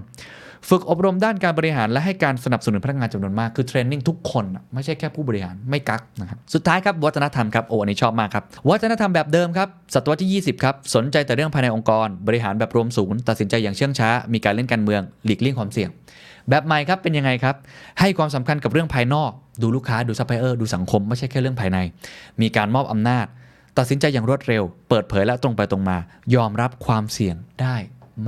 ฝึกอบรมด้านการบริหารและให้การสนับสนุนพนักงานจำนวนมากคือ training ทุกคนไม่ใช่แค่ผู้บริหารไม่กักนะครับสุดท้ายครับวัฒนธรรมครับโอ้อันนี้ชอบมากครับวัฒนธรรมแบบเดิมครับศตวรรษที่ 20ครับสนใจแต่เรื่องภายในองค์กร บริหารแบบรวมศูนย์ตัดสินใจอย่างเชื่องช้า มีการเล่นการเมือง หลีกเลี่ยงความเสี่ยง แบบใหม่ครับเป็นยังไงครับ ให้ความสำคัญกับเรื่องภายนอก ดูลูกค้าดูซัพพลายเออร์ดูสังคมไม่ใช่แค่เรื่องภายใน มีการมอบอำนาจ ตัดสินใจอย่างรวดเร็ว เปิดเผยและตรงไปตรงมา ยอมรับความเสี่ยงได้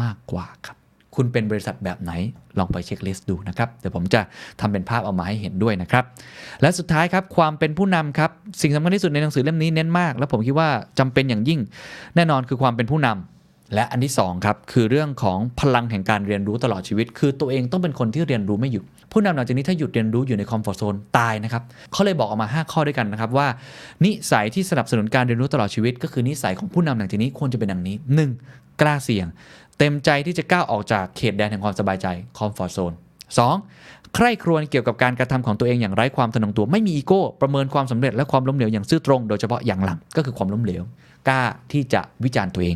มากกว่าครับ คุณเป็นบริษัทแบบไหนลองไป checklist ดูนะครับ เดี๋ยวผมจะทำเป็นภาพเอามาให้เห็นด้วยนะครับ และสุดท้ายครับความเป็นผู้นำครับสิ่งสำคัญที่สุดในหนังสือเล่มนี้เน้นมาก และผมคิดว่าจำเป็นอย่างยิ่ง แน่นอนคือความเป็นผู้นำ และอันที่สองครับคือเรื่องของพลังแห่งการเรียนรู้ตลอดชีวิต คือตัวเองต้องเป็นคนที่เรียนรู้ไม่หยุดผู้นำหลังจากนี้ถ้าหยุดเรียนรู้อยู่ใน comfort zone ตายนะครับเขาเลยบอกออกมา 5 ข้อด้วยกันนะครับว่า นิสัยที่สนับสนุนการเรียนรู้ตลอดชีวิต ก็คือนิสัยของผู้นำหลังจากนี้ควรจะเป็นดังนี้ 1. กล้าเสี่ยง เต็มใจที่จะก้าวออกจากเขตแดนแห่งความสบายใจคอมฟอร์ทโซน 2. ใคร่ครวญเกี่ยวกับการกระทำของตัวเองอย่างไร้ความทะนงตัวไม่มีอีโก้ประเมินความสำเร็จและความล้มเหลวอย่างซื่อตรง โดยเฉพาะอย่างหลังก็คือความล้มเหลวกล้าที่จะวิจารณ์ตัวเอง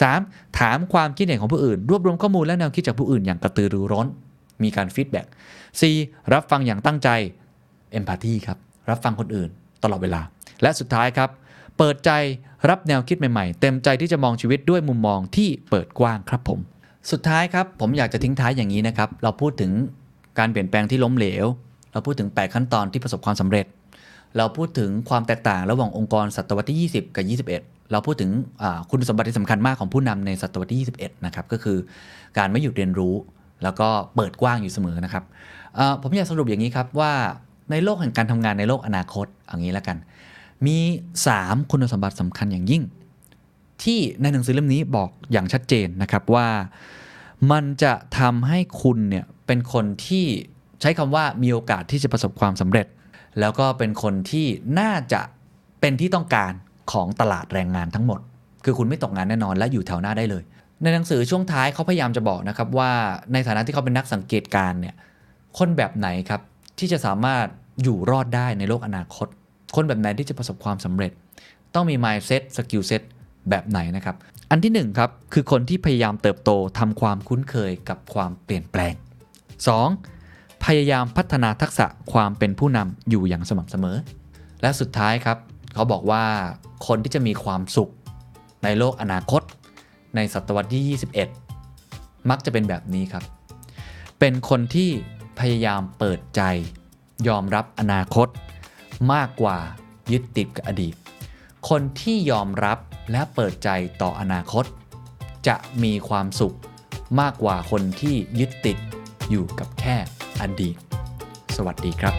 3. ถามความคิดเห็นของผู้อื่น รวบรวมข้อมูลและแนวคิดจากผู้อื่นอย่างกระตือรือร้น มีการฟีดแบ็ก 4. รับฟังอย่างตั้งใจเอมพัตตีครับ รับฟังคนอื่น ตลอดเวลา และสุดท้ายครับ เปิดใจรับแนวคิดใหม่ๆ เต็มใจที่จะมองชีวิตด้วยมุมมองที่เปิดกว้างครับผม สุดท้ายครับผมอยากจะทิ้งท้ายอย่างนี้นะครับ เราพูดถึงการเปลี่ยนแปลงที่ล้มเหลว เราพูดถึง 8 ขั้นตอนที่ประสบความสำเร็จ เราพูดถึงความแตกต่างระหว่างองค์กรศตวรรษที่ 20 กับ 21 เราพูดถึงคุณสมบัติที่สำคัญมากของผู้นำในศตวรรษที่ 21 นะครับ ก็คือการไม่หยุดเรียนรู้ แล้วก็เปิดกว้างอยู่เสมอนะครับผมอยากสรุปอย่างนี้ครับว่าในโลกแห่งการทำงานในโลกอนาคตเอางี้แล้วกัน มี 3 คุณสมบัติสำคัญอย่างยิ่ง ที่ในหนังสือเล่มนี้บอกอย่างชัดเจนนะครับว่ามันจะทำให้คุณเนี่ยเป็นคนที่ใช้คำว่ามีโอกาสที่จะประสบความสำเร็จ แล้วก็เป็นคนที่น่าจะเป็นที่ต้องการ ของตลาดแรงงานทั้งหมด คือคุณไม่ตกงานแน่นอนและอยู่แถวหน้าได้เลย ในหนังสือช่วงท้ายเขาพยายามจะบอกนะครับว่าในฐานะที่เขาเป็นนักสังเกตการณ์เนี่ยคนแบบไหนครับที่จะสามารถอยู่รอดได้ในโลกอนาคต คนแบบไหนที่จะประสบความสำเร็จ ต้องมี mindset skill set แบบไหนนะครับ อันที่หนึ่งครับคือคนที่พยายามเติบโตทำความคุ้นเคยกับความเปลี่ยนแปลง 2. พยายามพัฒนาทักษะความเป็นผู้นำอยู่อย่างสม่ำเสมอ และสุดท้ายครับ เขาบอกว่าคนที่จะมีความสุขในโลกอนาคต ในศตวรรษที่ 21 มักจะเป็นแบบนี้ครับ เป็นคนที่พยายามเปิดใจ ยอมรับอนาคต มากกว่ายึดติดกับอดีต คนที่ยอมรับและเปิดใจต่ออนาคต จะมีความสุขมากกว่าคนที่ยึดติดอยู่กับแค่อดีต สวัสดีครับ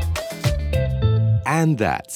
And that's